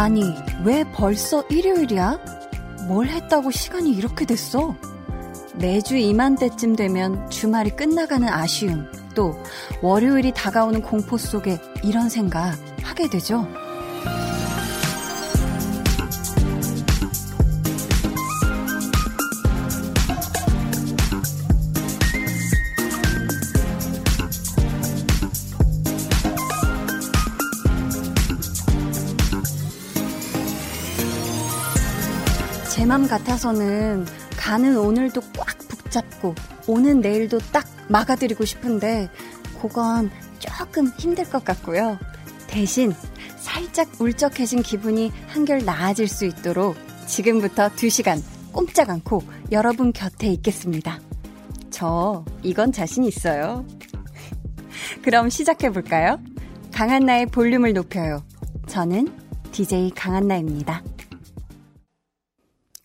아니, 왜 벌써 일요일이야? 뭘 했다고 시간이 이렇게 됐어? 매주 이맘때쯤 되면 주말이 끝나가는 아쉬움, 또 월요일이 다가오는 공포 속에 이런 생각 하게 되죠. 맘 같아서는 가는 오늘도 꽉 붙잡고 오는 내일도 딱 막아드리고 싶은데 그건 조금 힘들 것 같고요. 대신 살짝 울적해진 기분이 한결 나아질 수 있도록 지금부터 2시간 꼼짝 않고 여러분 곁에 있겠습니다. 저 이건 자신 있어요. 그럼 시작해 볼까요? 강한나의 볼륨을 높여요. 저는 DJ 강한나입니다.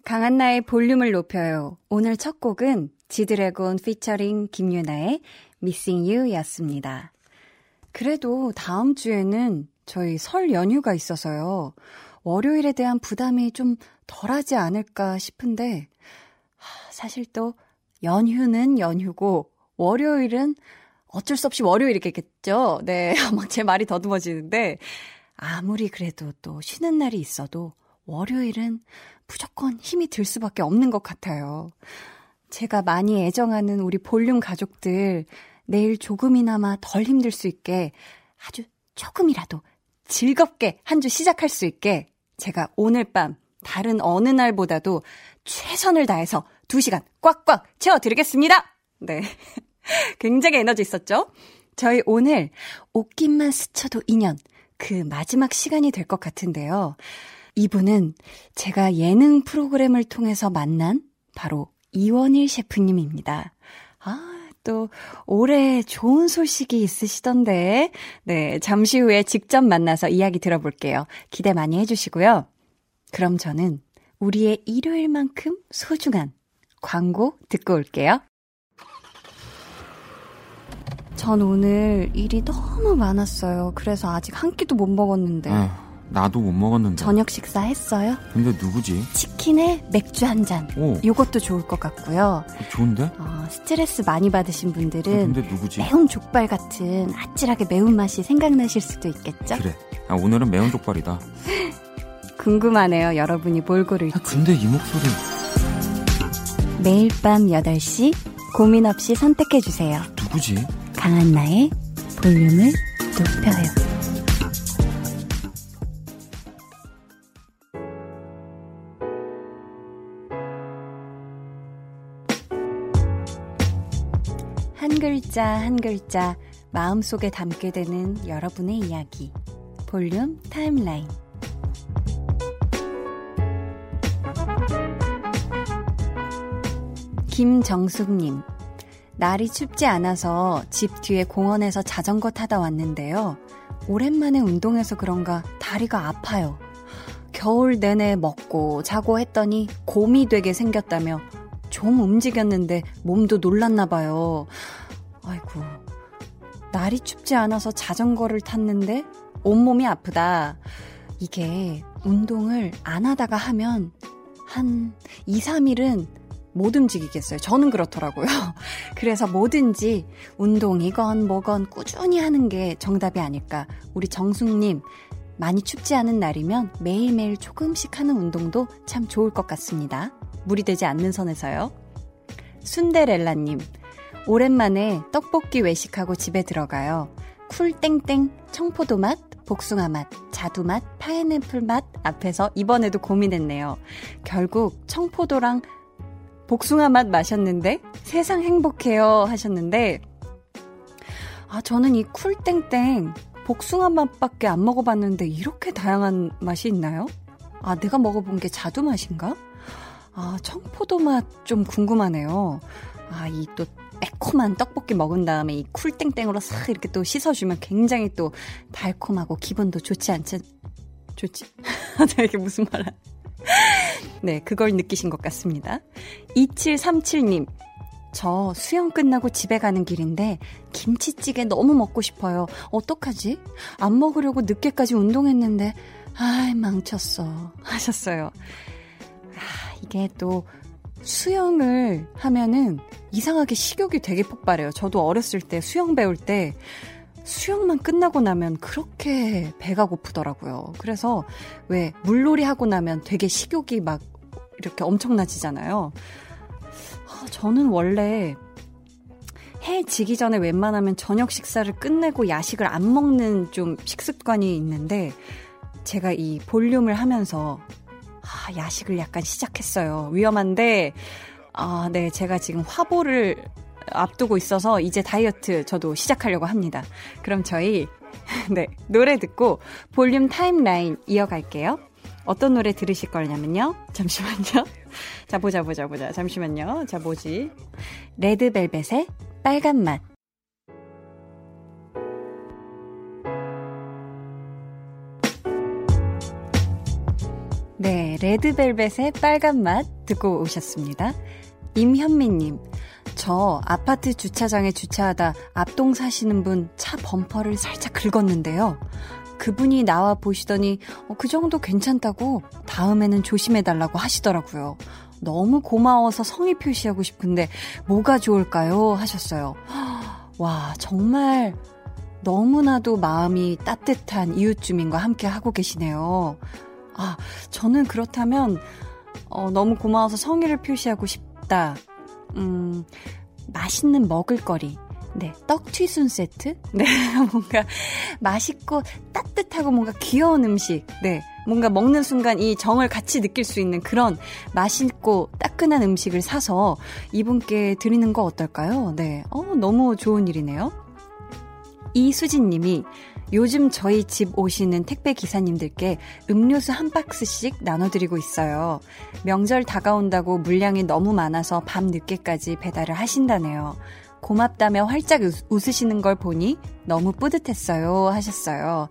강한나의 볼륨을 높여요. 오늘 첫 곡은 지드래곤 피처링 김유나의 Missing You 였습니다. 그래도 다음 주에는 저희 설 연휴가 있어서요. 월요일에 대한 부담이 좀 덜하지 않을까 싶은데, 사실 또 연휴는 연휴고, 월요일은 어쩔 수 없이 월요일이겠죠? 네, 막제 말이 더듬어지는데, 아무리 그래도 또 쉬는 날이 있어도 월요일은 무조건 힘이 들 수밖에 없는 것 같아요. 제가 많이 애정하는 우리 볼륨 가족들 내일 조금이나마 덜 힘들 수 있게 아주 조금이라도 즐겁게 한 주 시작할 수 있게 제가 오늘 밤 다른 어느 날보다도 최선을 다해서 2시간 꽉꽉 채워드리겠습니다. 네. 굉장히 에너지 있었죠? 저희 오늘 옷깃만 스쳐도 인연 그 마지막 시간이 될 것 같은데요. 이분은 제가 예능 프로그램을 통해서 만난 바로 이원일 셰프님입니다. 아, 또 올해 좋은 소식이 있으시던데. 네, 잠시 후에 직접 만나서 이야기 들어볼게요. 기대 많이 해주시고요. 그럼 저는 우리의 일요일만큼 소중한 광고 듣고 올게요. 전 오늘 일이 너무 많았어요. 그래서 아직 한 끼도 못 먹었는데. 에 나도 못 먹었는데. 저녁 식사 했어요? 근데 누구지? 치킨에 맥주 한 잔. 오. 요것도 좋을 것 같고요. 좋은데? 어, 스트레스 많이 받으신 어, 분들은 근데 누구지? 매운 족발 같은 아찔하게 매운 맛이 생각나실 수도 있겠죠? 그래. 아, 오늘은 매운 족발이다. 궁금하네요. 여러분이 뭘 고를지. 아, 근데 이 목소리. 매일 밤 8시 고민 없이 선택해 주세요. 누구지? 강한나의 볼륨을 높여요. 한 글자 한 글자 마음속에 담게 되는 여러분의 이야기. 볼륨 타임라인. 김정숙님. 날이 춥지 않아서 집 뒤에 공원에서 자전거 타다 왔는데요. 오랜만에 운동해서 그런가 다리가 아파요. 겨울 내내 먹고 자고 했더니 곰이 되게 생겼다며 좀 움직였는데 몸도 놀랐나 봐요. 날이 춥지 않아서 자전거를 탔는데 온몸이 아프다. 이게 운동을 안 하다가 하면 한 2, 3일은 못 움직이겠어요. 저는 그렇더라고요. 그래서 뭐든지 운동이건 뭐건 꾸준히 하는 게 정답이 아닐까. 우리 정숙님, 많이 춥지 않은 날이면 매일매일 조금씩 하는 운동도 참 좋을 것 같습니다. 무리되지 않는 선에서요. 순데렐라님, 오랜만에 떡볶이 외식하고 집에 들어가요. 쿨땡땡 청포도 맛, 복숭아 맛, 자두 맛, 파인애플 맛 앞에서 이번에도 고민했네요. 결국 청포도랑 복숭아 맛 마셨는데 세상 행복해요 하셨는데 아 저는 이 쿨땡땡 복숭아 맛밖에 안 먹어봤는데 이렇게 다양한 맛이 있나요? 아 내가 먹어본 게 자두 맛인가? 아 청포도 맛 좀 궁금하네요. 아 이 또 매콤한 떡볶이 먹은 다음에 이 쿨땡땡으로 싹 이렇게 또 씻어주면 굉장히 또 달콤하고 기분도 좋지 않지? 좋지? 이게 무슨 말 네, 그걸 느끼신 것 같습니다. 2737님, 저 수영 끝나고 집에 가는 길인데 김치찌개 너무 먹고 싶어요. 어떡하지? 안 먹으려고 늦게까지 운동했는데 아이, 망쳤어. 하셨어요. 아, 이게 또 수영을 하면은 이상하게 식욕이 되게 폭발해요. 저도 어렸을 때 수영 배울 때 수영만 끝나고 나면 그렇게 배가 고프더라고요. 그래서 왜 물놀이 하고 나면 되게 식욕이 막 이렇게 엄청나지잖아요. 아, 저는 원래 해 지기 전에 웬만하면 저녁 식사를 끝내고 야식을 안 먹는 좀 식습관이 있는데 제가 이 볼륨을 하면서 아, 야식을 약간 시작했어요. 위험한데 아, 네, 제가 지금 화보를 앞두고 있어서 이제 다이어트 저도 시작하려고 합니다. 그럼 저희 네, 노래 듣고 볼륨 타임라인 이어갈게요. 어떤 노래 들으실 거냐면요. 잠시만요. 자, 보자, 보자, 보자. 잠시만요. 자, 뭐지? 레드벨벳의 빨간 맛. 네, 레드벨벳의 빨간 맛 듣고 오셨습니다. 임현미님, 저 아파트 주차장에 주차하다 앞동 사시는 분 차 범퍼를 살짝 긁었는데요. 그분이 나와 보시더니 어, 그 정도 괜찮다고 다음에는 조심해달라고 하시더라고요. 너무 고마워서 성의 표시하고 싶은데 뭐가 좋을까요? 하셨어요. 와, 정말 너무나도 마음이 따뜻한 이웃 주민과 함께 하고 계시네요. 아, 저는 그렇다면 어, 너무 고마워서 성의를 표시하고 싶다. 음, 맛있는 먹을거리. 네, 떡튀순 세트? 네, 뭔가 맛있고 따뜻하고 뭔가 귀여운 음식. 네, 뭔가 먹는 순간 이 정을 같이 느낄 수 있는 그런 맛있고 따끈한 음식을 사서 이분께 드리는 거 어떨까요? 네, 어, 너무 좋은 일이네요. 이수진 님이 요즘 저희 집 오시는 택배 기사님들께 음료수 한 박스씩 나눠드리고 있어요. 명절 다가온다고 물량이 너무 많아서 밤 늦게까지 배달을 하신다네요. 고맙다며 활짝 웃으시는 걸 보니 너무 뿌듯했어요. 하셨어요.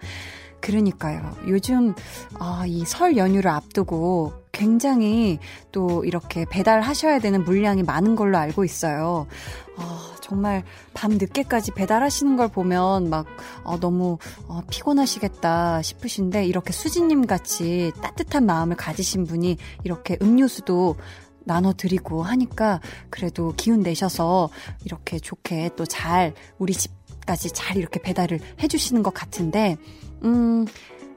그러니까요. 요즘, 아, 이 설 연휴를 앞두고 굉장히 또 이렇게 배달하셔야 되는 물량이 많은 걸로 알고 있어요. 아, 정말 밤 늦게까지 배달하시는 걸 보면 막 어, 너무 어, 피곤하시겠다 싶으신데 이렇게 수진님 같이 따뜻한 마음을 가지신 분이 이렇게 음료수도 나눠드리고 하니까 그래도 기운 내셔서 이렇게 좋게 또 잘 우리 집까지 잘 이렇게 배달을 해주시는 것 같은데, 음,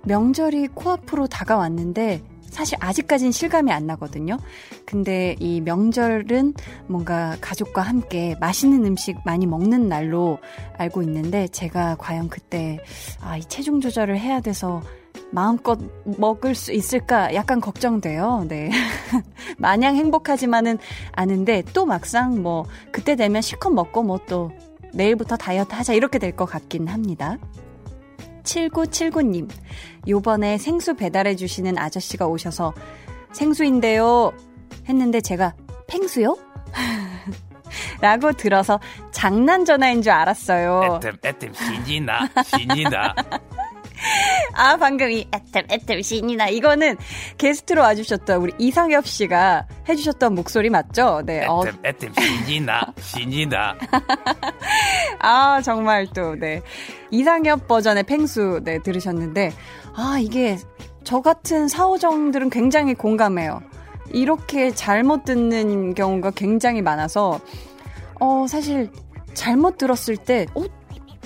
명절이 코앞으로 다가왔는데 사실 아직까진 실감이 안 나거든요. 근데 이 명절은 뭔가 가족과 함께 맛있는 음식 많이 먹는 날로 알고 있는데 제가 과연 그때 아, 이 체중 조절을 해야 돼서 마음껏 먹을 수 있을까 약간 걱정돼요. 네. 마냥 행복하지만은 않은데 또 막상 뭐 그때 되면 실컷 먹고 뭐 또 내일부터 다이어트 하자 이렇게 될 것 같긴 합니다. 7979님, 요번에 생수 배달해주시는 아저씨가 오셔서 생수인데요. 했는데 제가 팽수요? 라고 들어서 장난 전화인 줄 알았어요. 애템, 애템, 신이 나, 신이 나. 아, 방금 이 애템, 애템, 신이나. 이거는 게스트로 와주셨던 우리 이상엽 씨가 해주셨던 목소리 맞죠? 네. 애템, 어. 애템, 신이 나, 신이 나. 아, 정말 또, 네. 이상엽 버전의 팽수, 네, 들으셨는데, 아, 이게 저 같은 사오정들은 굉장히 공감해요. 이렇게 잘못 듣는 경우가 굉장히 많아서, 어, 사실 잘못 들었을 때, 어,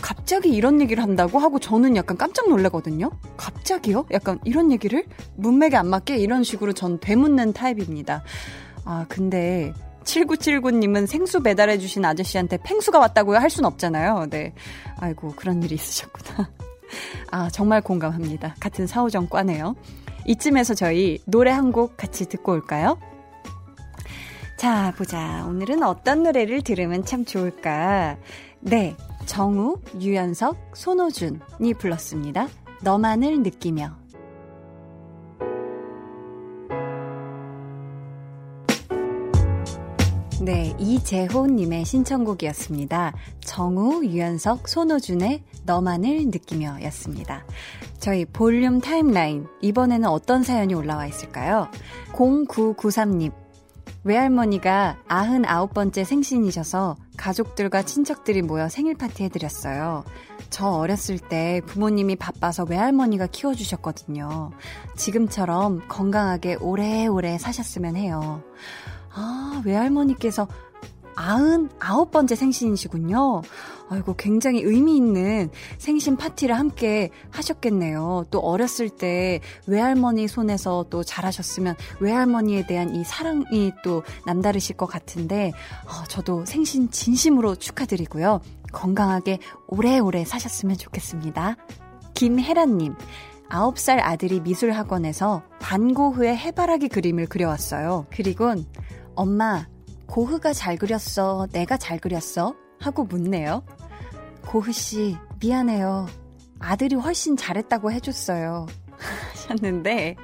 갑자기 이런 얘기를 한다고 하고 저는 약간 깜짝 놀래거든요. 갑자기요? 약간 이런 얘기를 문맥에 안 맞게 이런 식으로 전 되묻는 타입입니다. 아, 근데 7979님은 생수 배달해주신 아저씨한테 팽수가 왔다고요? 할 순 없잖아요. 네. 아이고, 그런 일이 있으셨구나. 아, 정말 공감합니다. 같은 사오정 과네요. 이쯤에서 저희 노래 한 곡 같이 듣고 올까요? 자, 보자. 오늘은 어떤 노래를 들으면 참 좋을까? 네. 정우, 유연석, 손호준이 불렀습니다. 너만을 느끼며. 네, 이재호님의 신청곡이었습니다. 정우, 유연석, 손호준의 너만을 느끼며 였습니다. 저희 볼륨 타임라인, 이번에는 어떤 사연이 올라와 있을까요? 0993님, 외할머니가 99번째 생신이셔서 가족들과 친척들이 모여 생일 파티 해드렸어요. 저 어렸을 때 부모님이 바빠서 외할머니가 키워주셨거든요. 지금처럼 건강하게 오래오래 사셨으면 해요. 아, 외할머니께서 아흔 아홉 번째 생신이시군요. 아이고, 굉장히 의미 있는 생신 파티를 함께 하셨겠네요. 또 어렸을 때 외할머니 손에서 또 자라셨으면 외할머니에 대한 이 사랑이 또 남다르실 것 같은데, 어, 저도 생신 진심으로 축하드리고요. 건강하게 오래오래 사셨으면 좋겠습니다. 김혜란님. 9살 아들이 미술학원에서 반고 후에 해바라기 그림을 그려왔어요. 그리곤 엄마, 고흐가 잘 그렸어? 내가 잘 그렸어? 하고 묻네요. 고흐씨, 미안해요. 아들이 훨씬 잘했다고 해줬어요. 하셨는데,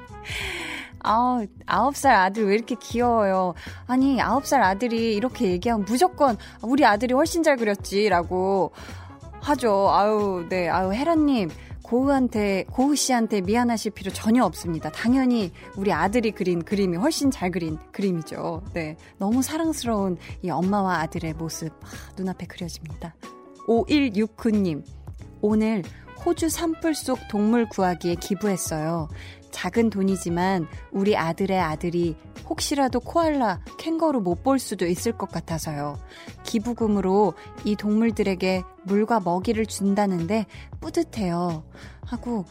아, 아홉 살 아들 왜 이렇게 귀여워요. 아니, 아홉 살 아들이 이렇게 얘기하면 무조건 우리 아들이 훨씬 잘 그렸지라고 하죠. 아유, 네, 아유, 헤라님. 고우한테, 고우 씨한테 미안하실 필요 전혀 없습니다. 당연히 우리 아들이 그린 그림이 훨씬 잘 그린 그림이죠. 네. 너무 사랑스러운 이 엄마와 아들의 모습, 아, 눈앞에 그려집니다. 5169님, 오늘 호주 산불 속 동물 구하기에 기부했어요. 작은 돈이지만 우리 아들의 아들이 혹시라도 코알라, 캥거루 못 볼 수도 있을 것 같아서요. 기부금으로 이 동물들에게 물과 먹이를 준다는데 뿌듯해요. 하고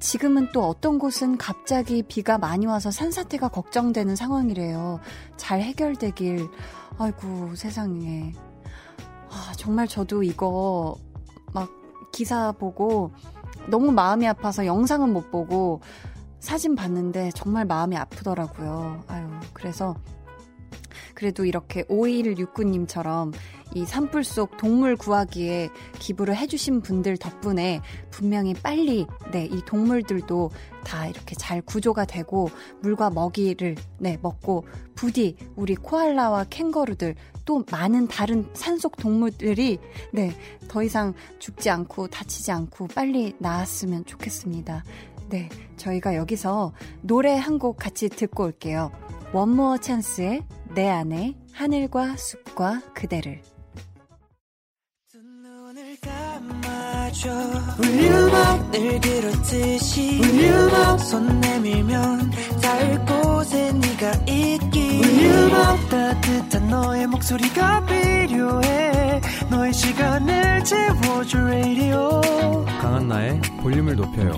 지금은 또 어떤 곳은 갑자기 비가 많이 와서 산사태가 걱정되는 상황이래요. 잘 해결되길. 아이고 세상에. 아, 정말 저도 이거 막 기사 보고 너무 마음이 아파서 영상은 못 보고 사진 봤는데 정말 마음이 아프더라고요. 아유, 그래서 그래도 이렇게 5169님처럼 이 산불 속 동물 구하기에 기부를 해주신 분들 덕분에 분명히 빨리, 네, 이 동물들도 다 이렇게 잘 구조가 되고 물과 먹이를, 네, 먹고 부디 우리 코알라와 캥거루들 또 많은 다른 산속 동물들이, 네, 더 이상 죽지 않고 다치지 않고 빨리 나았으면 좋겠습니다. 네, 저희가 여기서 노래 한 곡 같이 듣고 올게요. 원모어 찬스의 내 안에 하늘과 숲과 그대를. 울륨업 늘 그렇듯이 울륨업 손 내밀면 닿을 곳에 네가 있기. 울륨업 따뜻한 너의 목소리가 필요해. 너의 시간을 채워줄 라디오 강한나의 볼륨을 높여요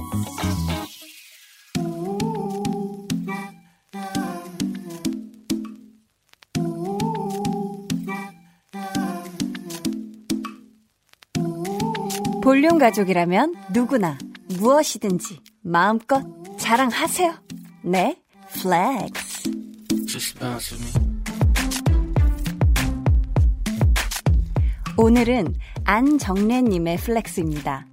볼륨 가족이라면 누구나 무엇이든지 마음껏 자랑하세요. 네, flex. 오늘은 안정래님의 flex입니다.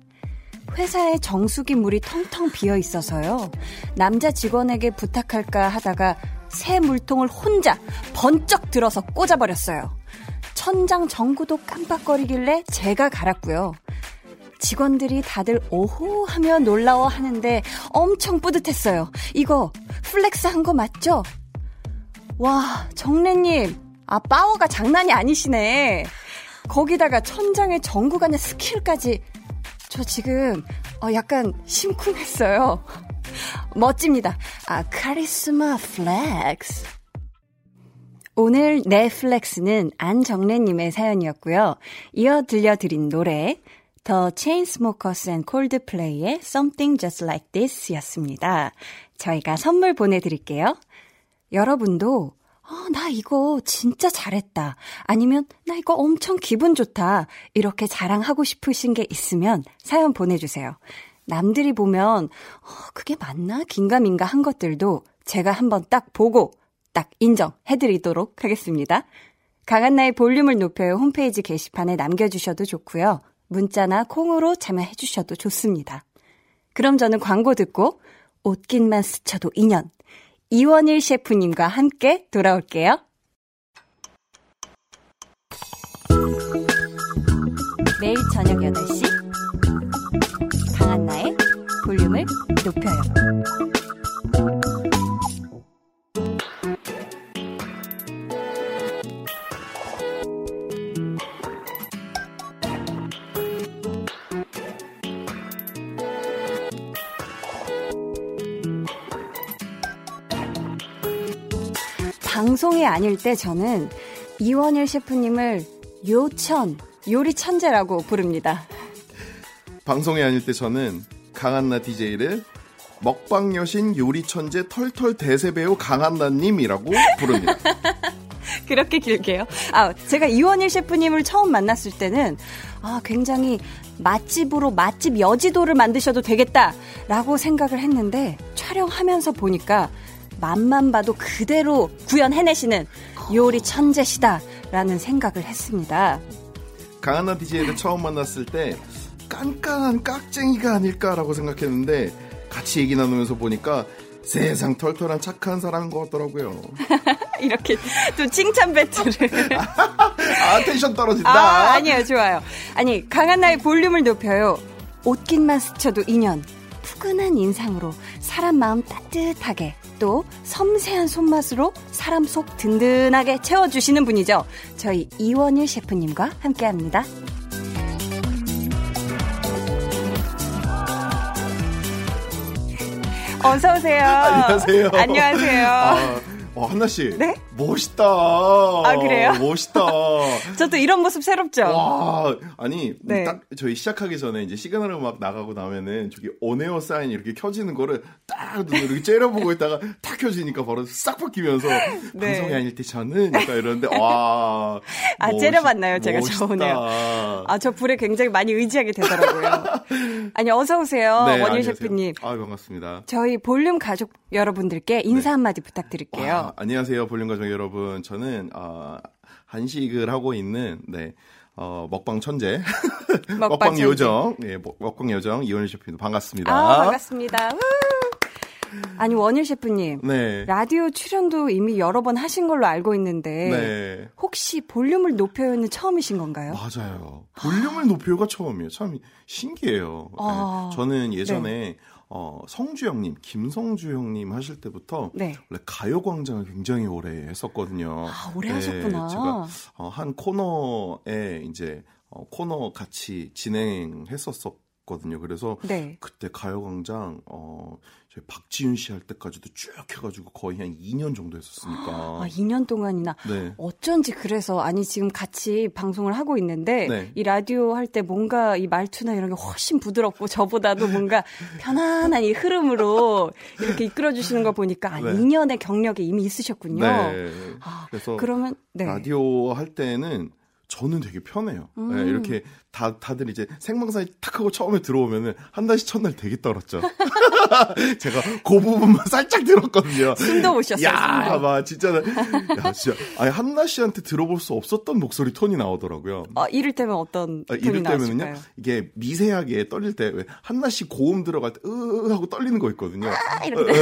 회사에 정수기 물이 텅텅 비어 있어서요. 남자 직원에게 부탁할까 하다가 새 물통을 혼자 번쩍 들어서 꽂아버렸어요. 천장 전구도 깜빡거리길래 제가 갈았고요. 직원들이 다들 오호 하며 놀라워 하는데 엄청 뿌듯했어요. 이거 flex 한 거 맞죠? 와, 정래님. 아, 파워가 장난이 아니시네. 거기다가 천장에 전구 가는 skill까지. 저 지금, 어, 약간 심쿵했어요. 멋집니다. 아, 카리스마 flex. 오늘 넷플렉스는 안정래님의 사연이었고요. 이어 들려드린 노래, The Chainsmokers and Coldplay의 Something Just Like This 였습니다. 저희가 선물 보내드릴게요. 여러분도 어, 나 이거 진짜 잘했다. 아니면 나 이거 엄청 기분 좋다. 이렇게 자랑하고 싶으신 게 있으면 사연 보내주세요. 남들이 보면 어, 그게 맞나? 긴가민가 한 것들도 제가 한번 딱 보고 딱 인정해드리도록 하겠습니다. 강한나의 볼륨을 높여요 홈페이지 게시판에 남겨주셔도 좋고요. 문자나 콩으로 참여해 주셔도 좋습니다. 그럼 저는 광고 듣고 옷깃만 스쳐도 인연 이원일 셰프님과 함께 돌아올게요. 매일 저녁 8시 강한나의 볼륨을 높여요. 방송이 아닐 때 저는 이원일 셰프님을 요천, 요리 천재라고 부릅니다. 방송이 아닐 때 저는 강한나 DJ를 먹방 여신 요리 천재 털털 대세 배우 강한나님이라고 부릅니다. 그렇게 길게요. 아, 제가 이원일 셰프님을 처음 만났을 때는 아, 굉장히 맛집으로 맛집 여지도를 만드셔도 되겠다라고 생각을 했는데 촬영하면서 보니까 맛만 봐도 그대로 구현해내시는 요리 천재시다라는 생각을 했습니다. 강한나 DJ를 처음 만났을 때 깐깐한 깍쟁이가 아닐까라고 생각했는데 같이 얘기 나누면서 보니까 세상 털털한 착한 사람인 것 같더라고요. 이렇게 또 칭찬 배틀을. 아, 텐션 떨어진다. 아, 아니에요. 좋아요. 아니, 강한 나의 볼륨을 높여요. 옷깃만 스쳐도 인연. 푸근한 인상으로 사람 마음 따뜻하게 또 섬세한 손맛으로 사람 속 든든하게 채워주시는 분이죠. 저희 이원일 셰프님과 함께 합니다. 어서 오세요. 안녕하세요. 안녕하세요. 아, 어, 한나 씨. 네? 멋있다. 아, 그래요? 멋있다. 저도 이런 모습 새롭죠. 와, 아니 네. 딱 저희 시작하기 전에 이제 시그널 음악 나가고 나면은 저기 온에어 사인 이렇게 켜지는 거를 딱 눈으로 이렇게 째려보고 있다가 탁 켜지니까 바로 싹 바뀌면서 네. 방송이 아닐 때 저는 약간 이러는데 와. 아, 멋있- 째려봤나요, 제가 멋있다. 아, 저 불에 굉장히 많이 의지하게 되더라고요. 아니, 어서 오세요. 네, 원일. 셰프님. 아, 반갑습니다. 저희 볼륨 가족 여러분들께 인사 한마디 부탁드릴게요. 와, 안녕하세요, 볼륨 가족 여러분. 저는 어, 한식을 하고 있는 네. 어, 먹방 천재, 먹방 먹방. 요정, 예, 먹- 먹방 요정 이원일 셰프님 반갑습니다. 아, 반갑습니다. 우! 아니, 원일 셰프님. 네. 라디오 출연도 이미 여러 번 하신 걸로 알고 있는데 네. 혹시 볼륨을 높여요는 처음이신 건가요? 맞아요. 볼륨을 높여가 처음이에요. 참 신기해요. 아. 네. 저는 예전에 어, 성주 형님, 김성주 형님 하실 때부터 네. 원래 가요광장을 굉장히 오래 했었거든요. 아, 오래 하셨구나. 제가 어, 한 코너에 이제 어, 코너 같이 진행했었었거든요. 그래서 네. 그때 가요광장 어, 저희 박지윤 씨 할 때까지도 쭉 해가지고 거의 한 2년 정도 했었으니까. 아, 2년 동안이나. 네. 어쩐지 그래서 아니 지금 같이 방송을 하고 있는데 네. 이 라디오 할 때 뭔가 이 말투나 이런 게 훨씬 부드럽고 저보다도 뭔가 편안한 이 흐름으로 이렇게 이끌어 주시는 거 보니까 아, 네. 2년의 경력이 이미 있으셨군요. 네. 아, 그래서 그러면 네. 라디오 할 때는 저는 되게 편해요. 음. 네, 이렇게 다 다들 이제 생방송에 탁 하고 처음에 들어오면은 한 달씩 첫날 되게 떨었죠. 제가 그 부분만 살짝 들었거든요. 숨도 못 쉬었어요, 야. 막 진짜 야, 진짜 아니 한나 씨한테 들어볼 수 없었던 목소리 톤이 나오더라고요. 어, 이를테면 어떤 아, 이럴 때면은요, 나왔을까요? 이게 미세하게 떨릴 때, 왜 한나 씨 고음 들어갈 때, 으, 하고 떨리는 거 있거든요. 이럴 예,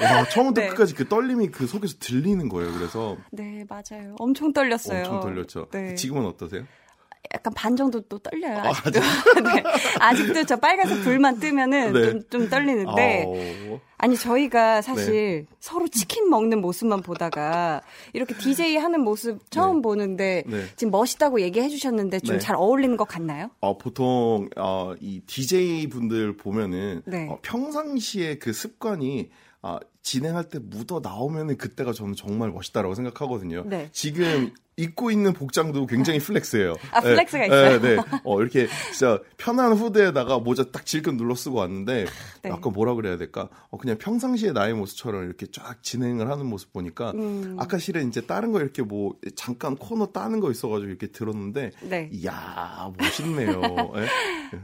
예. 와, 처음부터 네. 끝까지 그 떨림이 그 속에서 들리는 거예요. 그래서 네, 맞아요. 엄청 떨렸어요. 엄청 떨렸죠. 네. 지금은 어떠세요? 약간 반 정도 또 떨려요. 아직도. 네. 아직도 저 빨간색 불만 뜨면은 네. 좀, 좀 떨리는데. 아니, 저희가 사실 네. 서로 치킨 먹는 모습만 보다가 이렇게 DJ 하는 모습 처음 네. 보는데 네. 지금 멋있다고 얘기해 주셨는데 좀 네. 잘 어울리는 것 같나요? 어, 보통 어, 이 DJ 분들 보면은 네. 어, 평상시에 그 습관이 아, 진행할 때 묻어 나오면은 그때가 저는 정말 멋있다라고 생각하거든요. 네. 지금 입고 있는 복장도 굉장히 flex예요. 아, flex가 있어요? 네, 네. 어, 이렇게 진짜 편한 후드에다가 모자 딱 질끈 눌러 쓰고 왔는데 네. 약간 뭐라 그래야 될까? 어, 그냥 평상시에 나의 모습처럼 이렇게 쫙 진행을 하는 모습 보니까 음. 아까 실은 이제 다른 거 이렇게 뭐 잠깐 코너 따는 거 있어가지고 이렇게 들었는데 네. 이야 멋있네요. 예?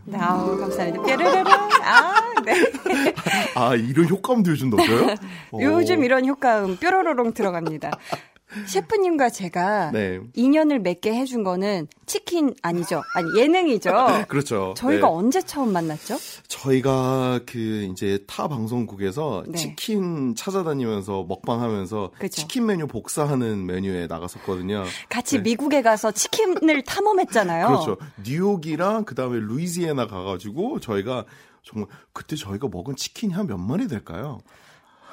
네, 아우, 감사합니다. 뾰르르르. 아, 네. 아 이런 효과음도 요즘 넣어줘요? 요즘 어. 이런 효과음 뾰로로롱 들어갑니다. 셰프님과 제가 네. 인연을 맺게 해준 거는 치킨 아니죠? 아니 예능이죠. 그렇죠. 저희가 네. 언제 처음 만났죠? 저희가 그 이제 타 방송국에서 네. 치킨 찾아다니면서 먹방하면서 그쵸. 치킨 메뉴 복사하는 메뉴에 나갔었거든요. 같이 네. 미국에 가서 치킨을 탐험했잖아요. 그렇죠. 뉴욕이랑 그다음에 루이지애나 가가지고 저희가 정말 그때 저희가 먹은 치킨이 한 몇 마리 될까요?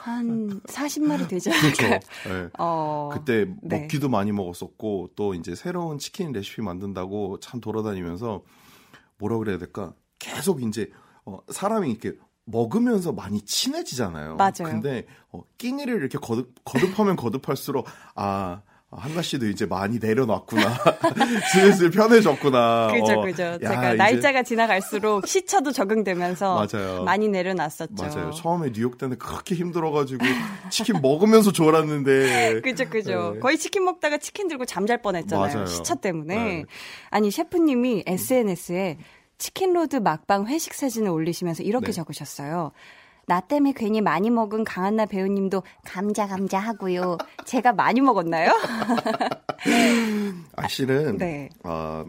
한 40마리 되지 그렇죠. 않을까요? 네. 어, 그때 네. 먹기도 많이 먹었었고 또 이제 새로운 치킨 레시피 만든다고 참 돌아다니면서 뭐라 그래야 될까 계속 이제 어, 사람이 이렇게 먹으면서 많이 친해지잖아요. 맞아요. 근데 어, 끼니를 이렇게 거듭, 거듭하면 거듭할수록 아 한나 씨도 이제 많이 내려놨구나. 슬슬 편해졌구나. 그죠, 어, 그죠. 야, 제가 이제- 날짜가 지나갈수록 시차도 적응되면서 맞아요. 많이 내려놨었죠. 맞아요. 처음에 뉴욕 때는 그렇게 힘들어가지고 치킨 먹으면서 졸았는데. 그죠, 그죠. 네. 거의 치킨 먹다가 치킨 들고 잠잘 뻔했잖아요. 맞아요. 시차 때문에. 네. 아니, 셰프님이 SNS에 치킨로드 막방 회식 사진을 올리시면서 이렇게 네. 적으셨어요. 나 때문에 괜히 많이 먹은 강한나 배우님도 감자 감자 하고요. 제가 많이 먹었나요? 아, 실은 네. 아,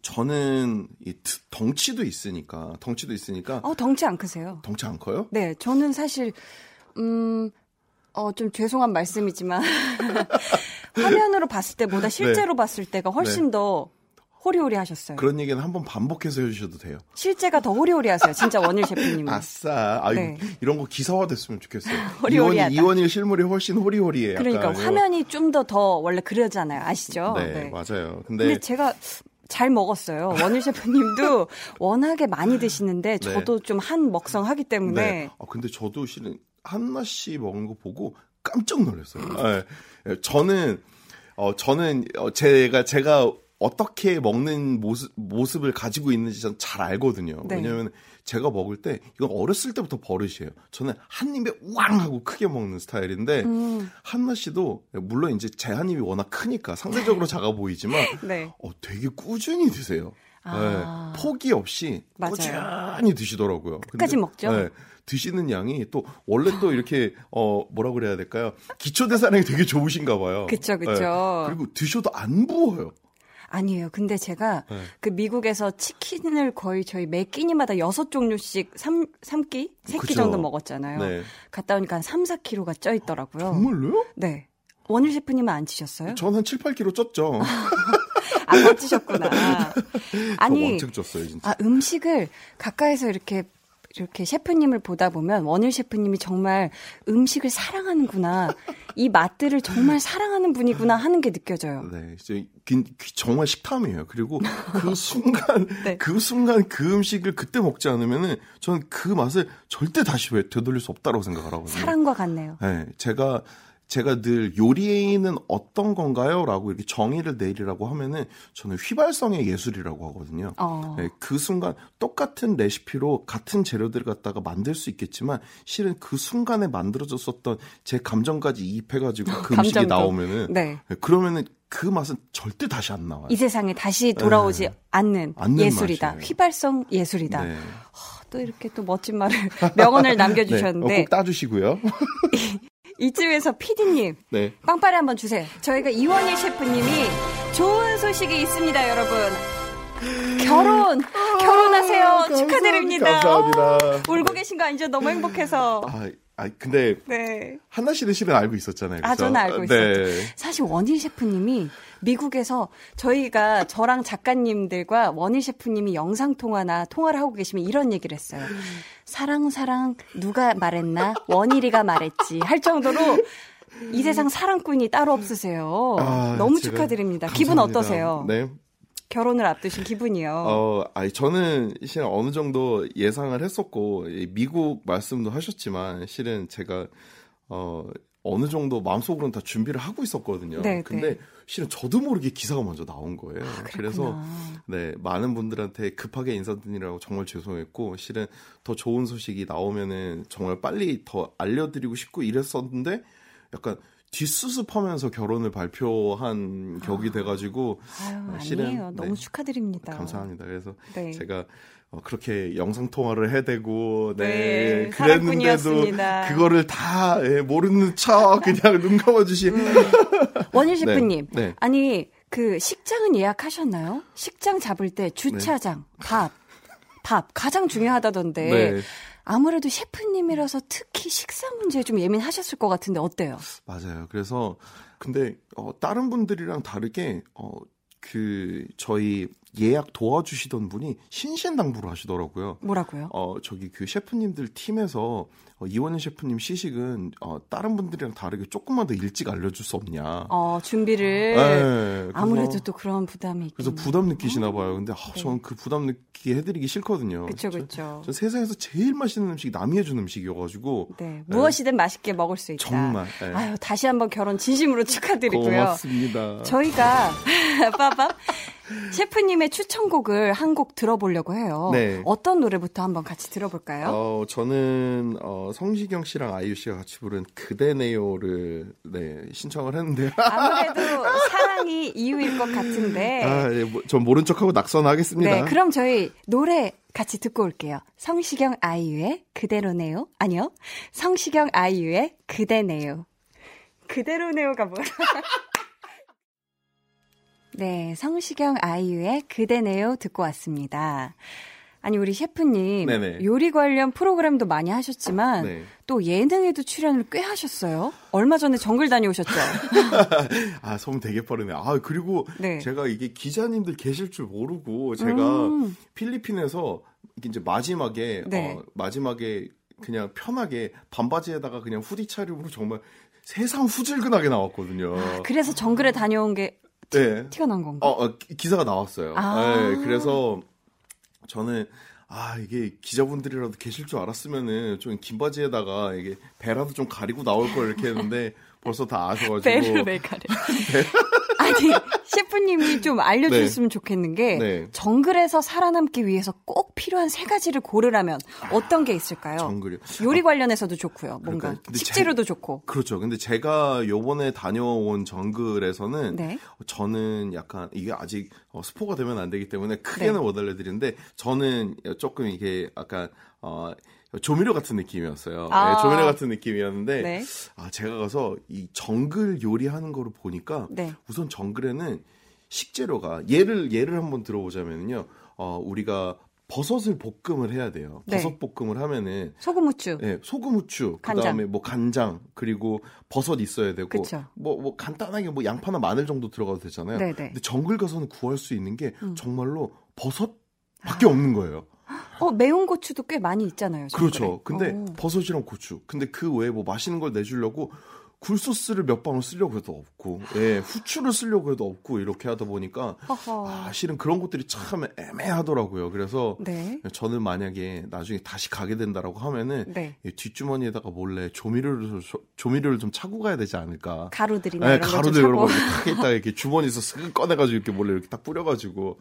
저는 이 드- 덩치도 있으니까 덩치도 있으니까 어, 덩치 안 크세요. 덩치 안 커요? 네, 저는 사실 음, 어, 좀 죄송한 말씀이지만 화면으로 봤을 때보다 실제로 봤을 때가 훨씬 더 호리호리 하셨어요. 네. 그런 얘기는 한번 반복해서 해주셔도 돼요. 실제가 더 호리호리 하세요. 진짜 원일 셰프님은. 아싸. 아, 네. 이런 거 기사화 됐으면 좋겠어요. 호리호리하다. 이원일, 이원일 실물이 훨씬 호리호리해. 그러니까. 화면이 좀더더 원래 그러잖아요. 아시죠? 네, 맞아요. 근데, 근데 제가 잘 먹었어요. 원일 셰프님도 워낙에 많이 드시는데 저도 좀한 먹성 하기 때문에 네. 아, 근데 저도 실은 한나 씨 먹는 거 보고 깜짝 놀랐어요. 예. 예, 저는 어 저는 어, 제가 제가 어떻게 먹는 모습 모습을 가지고 있는지 전 잘 알거든요. 네. 왜냐면 제가 먹을 때 이건 어렸을 때부터 버릇이에요. 저는 한 입에 왕 하고 크게 먹는 스타일인데 음. 한나 씨도 물론 이제 제 한 입이 워낙 크니까 상대적으로 작아 보이지만 네. 어, 되게 꾸준히 드세요. 아. 네, 포기 없이 맞아요. 꾸준히 드시더라고요. 끝까지 근데, 먹죠? 네, 드시는 양이 또 원래 또 이렇게 어 뭐라 그래야 될까요? 기초 대사량이 되게 좋으신가 봐요. 그쵸, 그쵸. 네, 그리고 드셔도 안 부어요. 아니에요. 근데 제가 네. 그 미국에서 치킨을 거의 저희 매 끼니마다 여섯 종류씩 삼 삼끼 세 끼 그쵸. 정도 먹었잖아요. 네. 갔다 오니까 한 3, 4kg가 쪄 있더라고요. 정말로요? 네. 원일 셰프님은 안 찌셨어요? 전 한 7, 8kg 쪘죠. 안 멋지셨구나. 저 아니, 쪘어요, 진짜. 아, 음식을 가까이서 이렇게 이렇게 셰프님을 보다 보면 원일 셰프님이 정말 음식을 사랑하는구나. 이 맛들을 정말 사랑하는 분이구나 하는 게 느껴져요. 네, 정말 식탐이에요. 그리고 그 순간, 네. 그 순간 그 음식을 그때 먹지 않으면은 저는 그 맛을 절대 다시 왜 되돌릴 수 없다고 생각을 하거든요. 사랑과 같네요. 네, 제가 제가 늘 요리는 어떤 건가요?라고 이렇게 정의를 내리라고 하면은 저는 휘발성의 예술이라고 하거든요. 어. 네, 그 순간 똑같은 레시피로 같은 재료들을 갖다가 만들 수 있겠지만 실은 그 순간에 만들어졌었던 제 감정까지 이입해가지고 그 음식이. 나오면은 네. 네, 그러면은 그 맛은 절대 다시 안 나와요. 이 세상에 다시 돌아오지 네. 않는, 않는 예술이다. 맛이에요. 휘발성 예술이다. 네. 또 이렇게 또 멋진 말을 명언을 네, 남겨주셨는데 어, 꼭 따주시고요. 이쯤에서 PD님 네. 빵빠레 한번 주세요. 저희가 이원일 셰프님이 좋은 소식이 있습니다, 여러분. 결혼 결혼하세요. 아, 축하드립니다. 감사합니다. 오, 울고 계신 거 아니죠? 너무 행복해서. 아, 아 근데 네. 한나 씨는 실은 알고 있었잖아요. 아, 그죠? 저는 알고 네. 있었죠. 사실 원일 셰프님이 미국에서 저희가 저랑 작가님들과 원일 셰프님이 영상 통화나 통화를 하고 계시면 이런 얘기를 했어요. 사랑 사랑 누가 말했나 원일이가 말했지 할 정도로 이 세상 사랑꾼이 따로 없으세요. 아, 너무 축하드립니다. 기분 감사합니다. 어떠세요? 네. 결혼을 앞두신 기분이요. 어, 아니, 저는 실은 어느 정도 예상을 했었고, 이 미국 말씀도 하셨지만, 실은 제가, 어, 어느 정도 마음속으로는 다 준비를 하고 있었거든요. 네, 근데 네. 실은 저도 모르게 기사가 먼저 나온 거예요. 그래서, 그렇구나. 네, 많은 분들한테 급하게 인사드리라고 정말 죄송했고, 실은 더 좋은 소식이 나오면은 정말 빨리 더 알려 드리고 싶고 이랬었는데, 약간 뒷수습하면서 결혼을 발표한 격이 돼가지고, 아유, 실은, 아니에요. 너무 네. 축하드립니다. 감사합니다. 그래서 네. 제가 어, 그렇게 영상 통화를 해대고 네, 네, 그랬는데도. 그거를 다 예, 모르는 척 그냥 눈 감아주신 원일 셰프님. 네. 아니, 그 식장은 예약하셨나요? 식장 잡을 때 주차장, 밥, 밥 가장 중요하다던데. 네. 아무래도 셰프님이라서 특히 식사 문제에 좀 예민하셨을 것 같은데 어때요? 맞아요. 그래서 근데 어, 다른 분들이랑 다르게 어, 그 저희 예약 도와주시던 분이 신신당부를 하시더라고요. 뭐라고요? 어, 저기 그 셰프님들 팀에서 어, 이원희 셰프님 시식은 어, 다른 분들이랑 다르게 조금만 더 일찍 알려줄 수 없냐. 어, 준비를. 네, 아무래도 또 그런 부담이 있 그래서 부담 느끼시나 봐요. 근데 아, 네. 저는 그 부담 느끼게 해드리기 싫거든요. 그쵸. 전 세상에서 제일 맛있는 음식이 남이 해준 음식이어가지고 네. 무엇이든 맛있게 먹을 수 있다. 정말, 네. 아유, 다시 한번 결혼 진심으로 축하드리고요. 고맙습니다. 저희가 빠밤 셰프님의 추천곡을 한 곡 들어보려고 해요. 네. 어떤 노래부터 한번 같이 들어볼까요? 어, 저는 어, 성시경 씨랑 아이유 씨가 같이 부른 그대네요를 네, 신청을 했는데요. 아무래도 사랑이 이유일 것 같은데. 아, 예, 뭐, 전 모른 척하고 낙선하겠습니다. 네, 그럼 저희 노래 같이 듣고 올게요. 성시경 아이유의 그대로네요. 아니요. 성시경 아이유의 그대네요. 그대로네요가 뭐야? 네, 성시경 아이유의 그대네요 듣고 왔습니다. 아니 우리 셰프님 네네. 요리 관련 프로그램도 많이 하셨지만 네. 또 예능에도 출연을 꽤 하셨어요. 얼마 전에 정글 다녀오셨죠? 아, 소문 되게 빠르네. 아, 그리고 네. 제가 이게 기자님들 계실 줄 모르고 제가 음. 필리핀에서 이제 마지막에 네. 어, 마지막에 그냥 편하게 반바지에다가 그냥 후디 차림으로 정말 세상 후질근하게 나왔거든요. 그래서 정글에 다녀온 게 네. 티가 난 건가? 어, 어, 기- 기사가 나왔어요. 아. 네, 그래서 저는 아 이게 기자분들이라도 계실 줄 알았으면은 좀 긴 바지에다가 이게 배라도 좀 가리고 나올 걸 이렇게 했는데 벌써 다 아셔가지고 배를 왜 가려? 아니 셰프님이 좀 알려주셨으면 좋겠는 게 네. 정글에서 살아남기 위해서 꼭 필요한 세 가지를 고르라면 어떤 게 있을까요? 정글이요. 요리 관련해서도 좋고요. 뭔가 식재료도 좋고. 그렇죠. 근데 제가 요번에 다녀온 정글에서는 네. 저는 약간 이게 아직 어, 스포가 되면 안 되기 때문에 크게는 네. 못 알려드리는데 저는 조금 이게 약간 어, 조미료 같은 느낌이었어요. 아. 네, 조미료 같은 느낌이었는데 네. 아 제가 가서 이 정글 요리하는 거를 보니까 네. 우선 정글에는 식재료가 예를 예를 한번 들어보자면요. 어, 우리가 버섯을 볶음을 해야 돼요. 네. 버섯 볶음을 하면은 소금 후추. 네, 소금 후추, 간장. 그다음에 뭐 간장, 그리고 버섯 있어야 되고 그쵸. 뭐뭐 간단하게 뭐 양파나 마늘 정도 들어가도 되잖아요. 네네. 음. 근데 정글 가서는 구할 수 있는 게 정말로 버섯 밖에 없는 거예요. 어 매운 고추도 꽤 많이 있잖아요. 정글에. 그렇죠. 근데 어. 버섯이랑 고추. 근데 그 외에 뭐 맛있는 걸 내주려고 굴소스를 몇 방울 쓰려고 해도 없고, 예, 후추를 쓰려고 해도 없고 이렇게 하다 보니까. 아, 실은 그런 것들이 참 애매하더라고요. 그래서 네. 저는 만약에 나중에 다시 가게 된다라고 하면은 네. 이 뒷주머니에다가 몰래 조미료를 좀- 조미료를 좀 차고 가야 되지 않을까. 가루들이나 네, 이런 가루들 이런 차고. 거탁 있다 이렇게 주머니에서 쓱 꺼내가지고 이렇게 몰래 이렇게 딱 뿌려가지고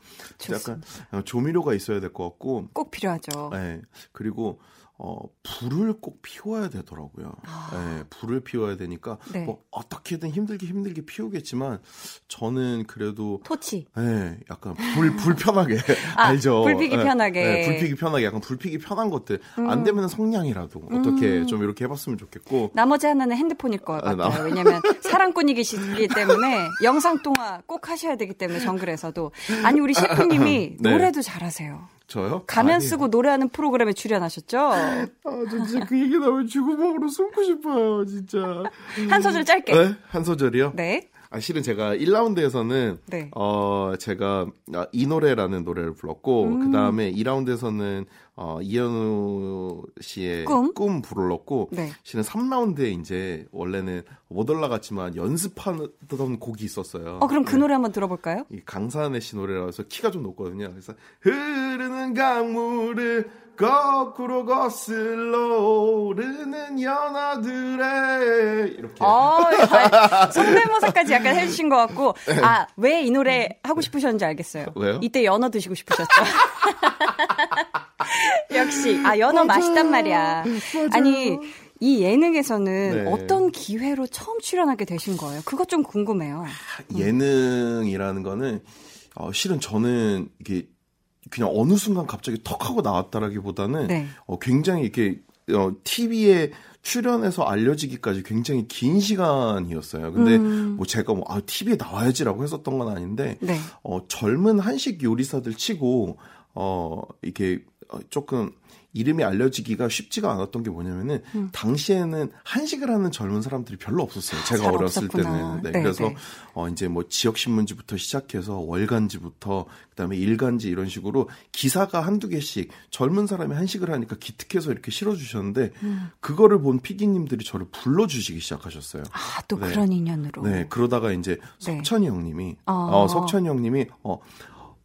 약간 어, 조미료가 있어야 될 것 같고. 꼭 필요하죠. 네, 그리고 어 불을 꼭 피워야 되더라고요. 네, 불을 피워야 되니까 아. 네. 뭐 어떻게든 힘들게 힘들게 피우겠지만 저는 그래도 토치. 네, 약간 불 불편하게 아, 알죠. 불 피기 네, 편하게. 음. 네, 불 피기 편하게 약간 불 피기 편한 것들 안 되면 성냥이라도 어떻게 좀 이렇게 해봤으면 좋겠고. 나머지 하나는 핸드폰일 것 아, 같아요. 나- 왜냐면 사랑꾼이시기 때문에 영상 통화 꼭 하셔야 되기 때문에 정글에서도 아니 우리 셰프님이 네. 노래도 잘하세요. 저요? 가면 아니, 쓰고 노래하는 프로그램에 출연하셨죠? 아, 저 진짜 그 얘기 나오면 죽구멍으로 숨고 싶어요, 진짜. 한 소절 짧게. 네? 한 소절이요? 네. 아, 실은 제가 1라운드에서는, 네. 어, 제가, 아, 이 노래라는 노래를 불렀고, 음. 그 다음에 2라운드에서는, 어, 이현우 씨의 꿈? 꿈 불렀고, 네. 실은 3라운드에 이제, 원래는 못 올라갔지만 연습하던 곡이 있었어요. 어 그럼 그 네. 노래 한번 들어볼까요? 이 강산의 씨 노래라서 키가 좀 높거든요. 그래서 흐르는 강물을 거꾸로 거슬러 오르는 연어들의 이렇게 어, 아, 성대모사까지 약간 해주신 것 같고, 아, 왜 이 노래 하고 싶으셨는지 알겠어요. 왜요? 이때 연어 드시고 싶으셨죠? 역시, 아, 연어 맛있단 말이야. 아니, 이 예능에서는 네. 어떤 기회로 처음 출연하게 되신 거예요? 그것 좀 궁금해요. 예능이라는 거는 어, 실은 저는 이게 그냥 어느 순간 갑자기 턱 하고 나왔다라기보다는 네. 어, 굉장히 이렇게 어, TV에 출연해서 알려지기까지 굉장히 긴 시간이었어요. 근데 뭐 제가 뭐 아, TV에 나와야지라고 했었던 건 아닌데 네. 어, 젊은 한식 요리사들 치고 어, 이게 어, 조금 이름이 알려지기가 쉽지가 않았던 게 뭐냐면은 당시에는 한식을 하는 젊은 사람들이 별로 없었어요. 제가 잘 어렸을 없었구나. 때는. 네, 네, 그래서 네. 어 이제 뭐 지역 신문지부터 시작해서 월간지부터 그다음에 일간지 이런 식으로 기사가 한두 개씩 젊은 사람이 한식을 하니까 기특해서 이렇게 실어 주셨는데 그거를 본 피디님들이 저를 불러 주시기 시작하셨어요. 아, 또 네. 그런 인연으로. 네, 그러다가 이제 네. 석천이 형님이 어. 어, 석천이 형님이 어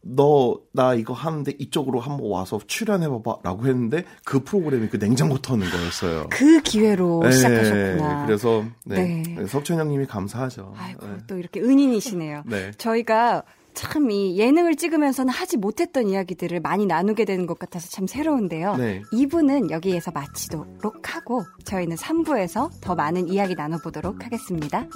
너 나 이거 하는데 이쪽으로 한번 와서 출연해 봐봐라고 했는데 그 프로그램이 그 냉장고 터는 거였어요. 그 기회로 네, 시작하셨구나. 그래서 네, 네. 석천 형님이 감사하죠. 아이고, 네. 또 이렇게 은인이시네요. 네. 저희가 참 이 예능을 찍으면서는 하지 못했던 이야기들을 많이 나누게 되는 것 같아서 참 새로운데요. 네. 2부는 여기에서 마치도록 하고 저희는 3부에서 더 많은 이야기 나눠보도록 하겠습니다.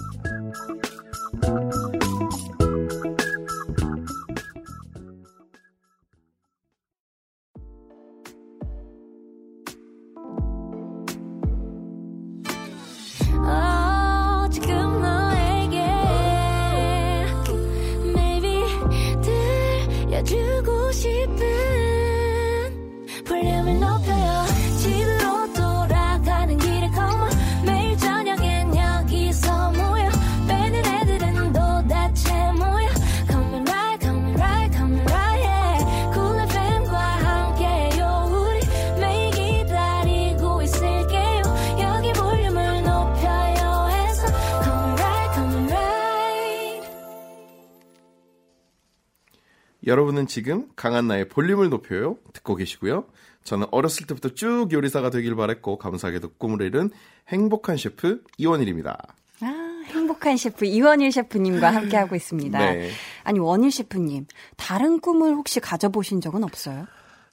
여러분은 지금 강한 나의 볼륨을 높여요 듣고 계시고요. 저는 어렸을 때부터 쭉 요리사가 되길 바랬고 감사하게도 꿈을 이룬 행복한 셰프 이원일입니다. 아, 행복한 셰프 이원일 셰프님과 함께하고 있습니다. 네. 아니, 원일 셰프님, 다른 꿈을 혹시 가져보신 적은 없어요?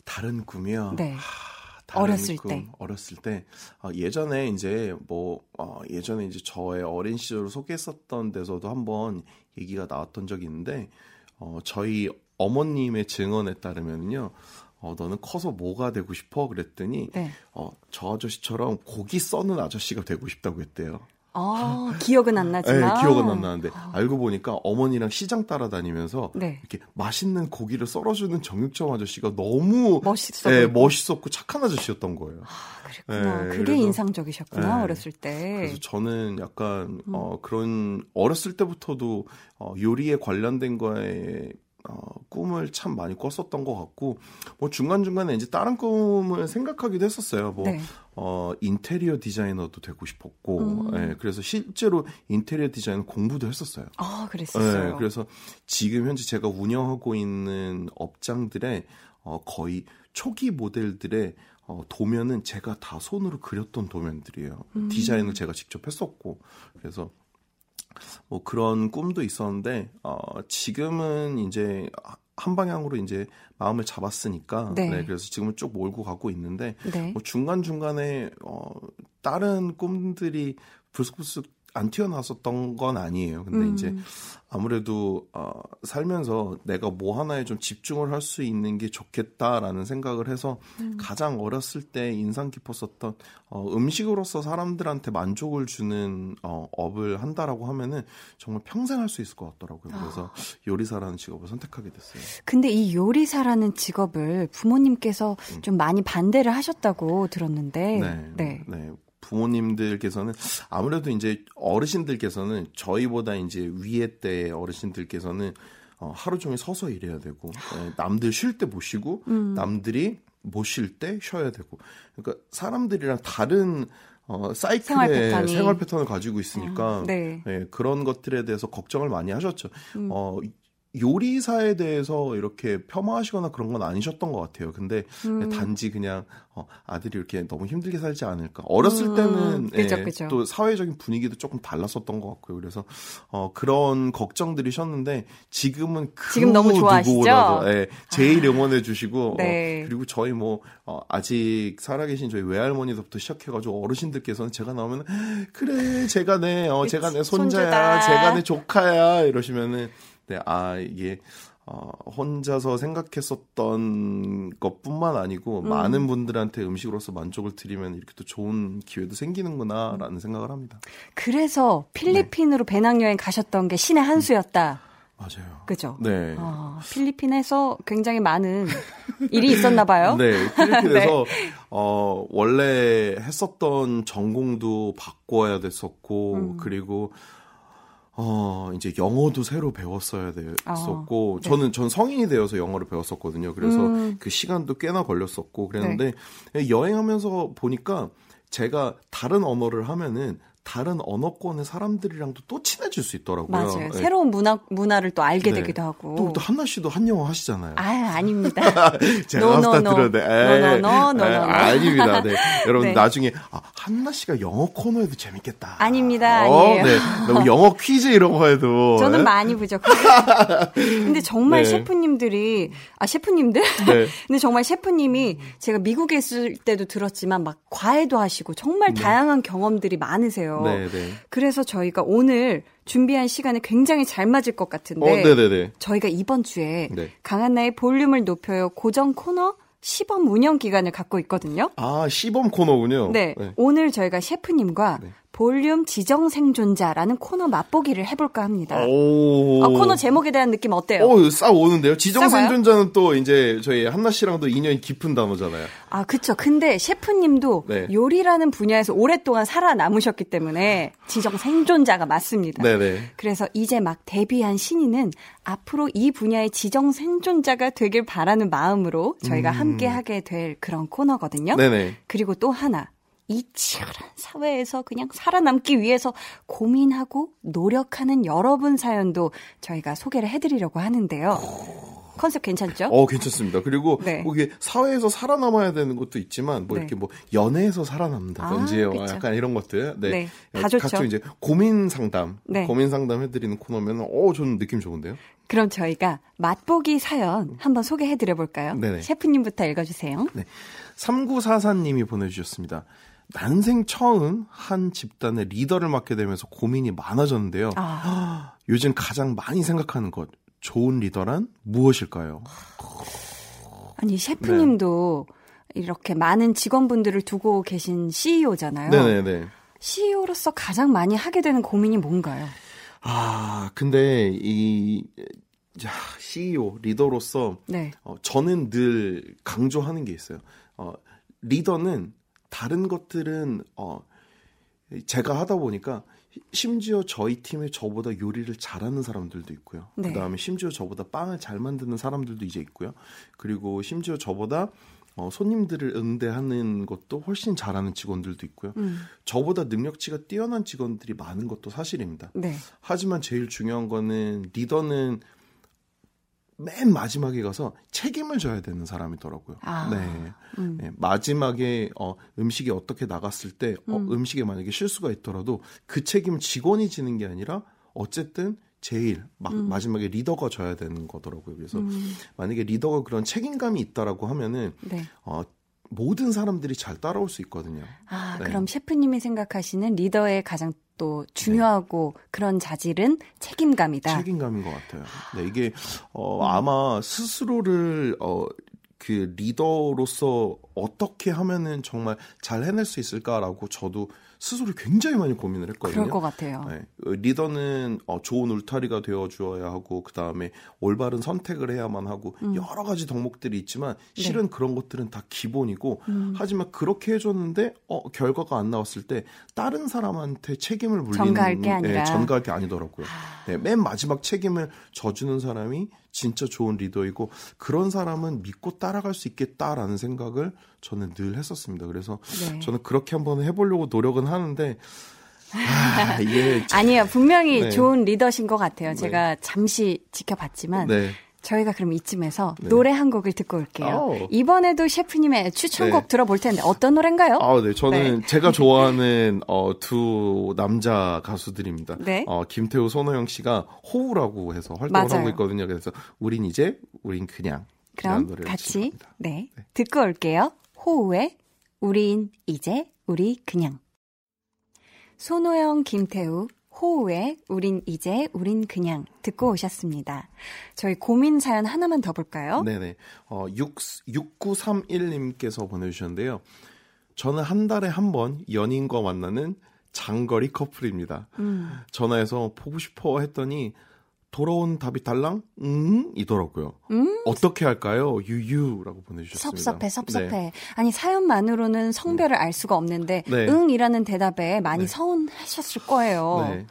다른 꿈이요. 네. 하, 어렸을 꿈, 때. 어렸을 때 어, 예전에 이제 뭐 어, 예전에 이제 저의 어린 시절을 소개했었던 데서도 한번 얘기가 나왔던 적이 있는데 어, 저희 어머님의 증언에 따르면요. 어, 너는 커서 뭐가 되고 싶어? 그랬더니 네. 어, 저 아저씨처럼 고기 써는 아저씨가 되고 싶다고 했대요. 아, 기억은 안 네, 나지만. 기억은 안 나는데 알고 보니까 어머니랑 시장 따라다니면서 네. 이렇게 맛있는 고기를 썰어주는 정육점 아저씨가 너무 멋있어 네, 보이고. 멋있었고 착한 아저씨였던 거예요. 그랬구나. 네, 그게 그래서- 인상적이셨구나, 네. 어렸을 때. 그래서 저는 약간 음. 어, 그런 어렸을 때부터도 어, 요리에 관련된 거에 어, 꿈을 참 많이 꿨었던 것 같고 뭐 중간 중간에 이제 다른 꿈을 생각하기도 했었어요. 뭐 네. 어, 인테리어 디자이너도 되고 싶었고, 음. 예, 그래서 실제로 인테리어 디자인 공부도 했었어요. 아, 그랬었어요. 네, 그래서 지금 현재 제가 운영하고 있는 업장들의 어, 거의 초기 모델들의 어, 도면은 제가 다 손으로 그렸던 도면들이에요. 음. 디자인을 제가 직접 했었고, 그래서 뭐 그런 꿈도 있었는데 어, 지금은 이제 한 방향으로 이제 마음을 잡았으니까, 네. 네, 그래서 지금은 쭉 몰고 가고 있는데 네. 뭐 중간 중간에 어 다른 꿈들이 불쑥불쑥 안 튀어나왔었던 건 아니에요. 근데 음. 이제 아무래도 어 살면서 내가 뭐 하나에 좀 집중을 할 수 있는 게 좋겠다라는 생각을 해서 음. 가장 어렸을 때 인상 깊었었던 어 음식으로서 사람들한테 만족을 주는 어 업을 한다라고 하면은 정말 평생 할 수 있을 것 같더라고요. 그래서 아. 요리사라는 직업을 선택하게 됐어요. 근데 이 요리사라는 직업을 부모님께서 음. 좀 많이 반대를 하셨다고 들었는데. 네. 네. 네. 부모님들께서는 아무래도 이제 어르신들께서는 저희보다 이제 위에 때 어르신들께서는 어, 하루 종일 서서 일해야 되고 예, 남들 쉴때못 쉬고 음. 남들이 못 쉴 때 쉬어야 되고 그러니까 사람들이랑 다른 어, 사이클의 생활 패턴이. 생활 패턴을 가지고 있으니까 음, 네. 예, 그런 것들에 대해서 걱정을 많이 하셨죠. 음. 어, 요리사에 대해서 이렇게 폄하하시거나 그런 건 아니셨던 것 같아요. 근데 음. 단지 그냥 어, 아들이 이렇게 너무 힘들게 살지 않을까. 어렸을 음, 때는 그죠, 예, 그죠. 또 사회적인 분위기도 조금 달랐었던 것 같고요. 그래서 어, 그런 걱정들이셨는데 지금은 그 지금 너무 좋아하시죠? 예, 제일 응원해 주시고 네. 어, 그리고 저희 뭐 어, 아직 살아계신 저희 외할머니부터 시작해가지고 어르신들께서는 제가 나오면 그래 제가 내 어, 제가 내 손자야 손주다. 제가 내 조카야 이러시면은 네, 아 이게 어, 혼자서 생각했었던 것뿐만 아니고 음. 많은 분들한테 음식으로서 만족을 드리면 이렇게 또 좋은 기회도 생기는구나라는 생각을 합니다. 그래서 필리핀으로 배낭여행 가셨던 게 신의 한 수였다. 맞아요. 그죠? 네. 어, 필리핀에서 굉장히 많은 일이 있었나 봐요. 네, 필리핀에서 어 원래 했었던 전공도 바꿔야 됐었고 음. 그리고 어 이제 영어도 새로 배웠어야 됐었고 아, 네. 저는 전 성인이 되어서 영어를 배웠었거든요. 그래서 음. 네. 그 시간도 꽤나 걸렸었고 그랬는데 여행하면서 보니까 제가 다른 언어를 하면은 다른 언어권의 사람들이랑도 또 친해질 수 있더라고요. 맞아요. 네. 새로운 문화 문화를 또 알게 네. 되기도 하고. 또, 또 한나 씨도 한영어 하시잖아요. 아, 아닙니다. 제가 no, no, 스타 no. 들었는데 No, no, no, no, no, no. 아닙니다. 네. 여러분 네. 나중에 아, 한나 씨가 영어 코너에도 재밌겠다. 아닙니다. 어, 아니에요. 네. 너무 영어 퀴즈 이런 거 해도 저는 네. 많이 부족해요. 근데 정말 네. 셰프님들이 아 셰프님들? 네. 근데 정말 셰프님이 제가 미국에 있을 때도 들었지만 막 과외도 하시고 정말 다양한 경험들이 많으세요. 네, 네. 그래서 저희가 오늘 준비한 시간에 굉장히 잘 맞을 것 같은데 어, 네, 네, 네. 저희가 이번 주에 네. 강한나의 볼륨을 높여요 고정 코너 시범 운영 기간을 갖고 있거든요. 아, 시범 코너군요. 네, 오늘 저희가 셰프님과 네. 볼륨 지정 생존자라는 코너 맛보기를 해볼까 합니다. 오. 아, 코너 제목에 대한 느낌 어때요? 오, 싹 오는데요. 지정? 생존자는 또 이제 저희 한나 씨랑도 인연이 깊은 단어잖아요. 아, 그쵸. 근데 셰프님도 네. 요리라는 분야에서 오랫동안 살아남으셨기 때문에 지정 생존자가 맞습니다. 네, 네. 그래서 이제 막 데뷔한 신인은 앞으로 이 분야의 지정 생존자가 되길 바라는 마음으로 저희가 함께 하게 될 그런 코너거든요. 음. 네, 네. 그리고 또 하나. 이 치열한 사회에서 그냥 살아남기 위해서 고민하고 노력하는 여러분 사연도 저희가 소개를 해드리려고 하는데요. 컨셉 괜찮죠? 어, 괜찮습니다. 그리고 네. 뭐 이게 사회에서 살아남아야 되는 것도 있지만 뭐 네. 이렇게 뭐 연애에서 살아남는다든지 아, 어. 약간 이런 것들. 네. 네, 다 좋죠. 각종 이제 고민 상담, 네. 고민 상담 해드리는 코너면 어, 저는 느낌 좋은데요. 그럼 저희가 맛보기 사연 한번 소개해 드려 볼까요? 네네. 셰프님부터 읽어주세요. 3944님이 보내주셨습니다. 난생 처음 한 집단의 리더를 맡게 되면서 고민이 많아졌는데요. 아, 요즘 가장 많이 생각하는 것, 좋은 리더란 무엇일까요? 아니 셰프님도 이렇게 많은 직원분들을 두고 계신 CEO잖아요. 네네네. CEO로서 가장 많이 하게 되는 고민이 뭔가요? 아, 근데 이 자, CEO 리더로서 네. 어, 저는 늘 강조하는 게 있어요. 어, 리더는 다른 것들은 어, 제가 하다 보니까 심지어 저희 팀에 저보다 요리를 잘하는 사람들도 있고요. 네. 그다음에 심지어 저보다 빵을 잘 만드는 사람들도 이제 있고요. 그리고 심지어 저보다 어, 손님들을 응대하는 것도 훨씬 잘하는 직원들도 있고요. 음, 저보다 능력치가 뛰어난 직원들이 많은 것도 사실입니다. 네. 하지만 제일 중요한 거는 리더는 맨 마지막에 가서 책임을 져야 되는 사람이더라고요. 아, 네. 음. 네, 마지막에 어, 음식이 어떻게 나갔을 때 어, 음. 음식에 만약에 실수가 있더라도 그 책임을 직원이 지는 게 아니라 어쨌든 제일 마, 음. 마지막에 리더가 져야 되는 거더라고요. 그래서 음, 만약에 리더가 그런 책임감이 있다라고 하면은 네. 어, 모든 사람들이 잘 따라올 수 있거든요. 아, 네. 그럼 셰프님이 생각하시는 리더의 가장 또 중요하고 그런 자질은 책임감이다. 책임감인 것 같아요. 네, 이게 음. 어, 아마 스스로를 어, 그 리더로서 어떻게 하면은 정말 잘 해낼 수 있을까라고 저도 스스로 굉장히 많이 고민을 했거든요. 그럴 것 같아요. 네, 어, 리더는 어, 좋은 울타리가 되어 주어야 하고 그 다음에 올바른 선택을 해야만 하고 음. 여러 가지 덕목들이 있지만 네. 실은 그런 것들은 다 기본이고 음. 하지만 그렇게 해줬는데 어, 결과가 안 나왔을 때 다른 사람한테 책임을 물리는 전가할 게 아니라. 네, 전가할 게 아니더라고요. 네, 맨 마지막 책임을 져주는 사람이 진짜 좋은 리더이고 그런 사람은 믿고 따라갈 수 있겠다라는 생각을 저는 늘 했었습니다. 그래서 네. 저는 그렇게 한번 해보려고 노력은 하는데 아, 참- 아니에요. 분명히 네. 좋은 리더신 것 같아요. 제가 잠시 지켜봤지만 네. 저희가 그럼 이쯤에서 네. 노래 한 곡을 듣고 올게요. 아우. 이번에도 셰프님의 추천곡 네. 들어볼 텐데 어떤 노래인가요? 아, 네. 저는 제가 좋아하는 어, 두 남자 가수들입니다. 네. 어, 김태우, 손호영 씨가 호우라고 해서 활동을 맞아요. 하고 있거든요. 그래서 우린 이제, 우린 그냥. 그럼 같이 추천합니다. 네, 듣고 올게요. 호우의 우린 이제 우리 그냥 손호영 김태우 호우의 우린 이제 우린 그냥 듣고 오셨습니다. 저희 고민 사연 하나만 더 볼까요? 네네. 어, 6, 6931님께서 보내주셨는데요. 저는 한 달에 한 번 연인과 만나는 장거리 커플입니다. 음, 전화해서 보고 싶어 했더니 돌아온 답이 달랑 음 이더라고요. 어떻게 할까요? 유유라고 보내주셨습니다. 섭섭해, 섭섭해. 네. 아니, 사연만으로는 성별을 알 수가 없는데, 네. 응이라는 대답에 많이 네. 서운하셨을 거예요. 네.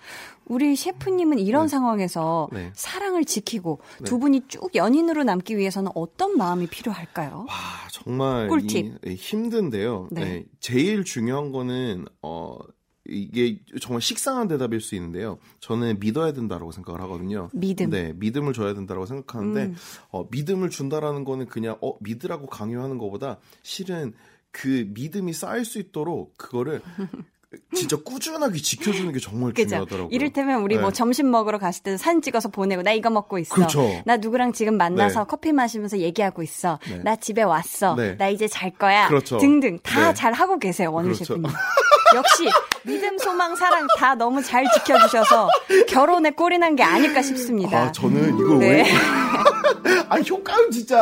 우리 셰프님은 이런 네. 상황에서 네. 사랑을 지키고 네. 두 분이 쭉 연인으로 남기 위해서는 어떤 마음이 필요할까요? 와 정말 꿀팁. 이- 이 힘든데요. 네. 네. 제일 중요한 거는 어 이게 정말 식상한 대답일 수 있는데요. 저는 믿어야 된다라고 생각을 하거든요. 믿음. 네, 믿음을 줘야 된다고 생각하는데 음. 어, 믿음을 준다라는 거는 그냥 어 믿으라고 강요하는 것보다 실은 그 믿음이 쌓일 수 있도록 그거를 진짜 꾸준하게 지켜주는 게 정말 그죠? 중요하더라고요. 이를테면 우리 네. 뭐 점심 먹으러 갔을 때 사진 찍어서 보내고 나 이거 먹고 있어. 그렇죠. 나 누구랑 지금 만나서 네. 커피 마시면서 얘기하고 있어. 네. 나 집에 왔어. 네. 나 이제 잘 거야. 그렇죠. 등등 다 네. 잘 하고 계세요 원우 그렇죠. 셰프님. 역시 믿음, 소망, 사랑 다 너무 잘 지켜주셔서 결혼에 꼴이 난 게 아닐까 싶습니다. 아, 저는 이거 네. 왜? 아, 효과음 진짜.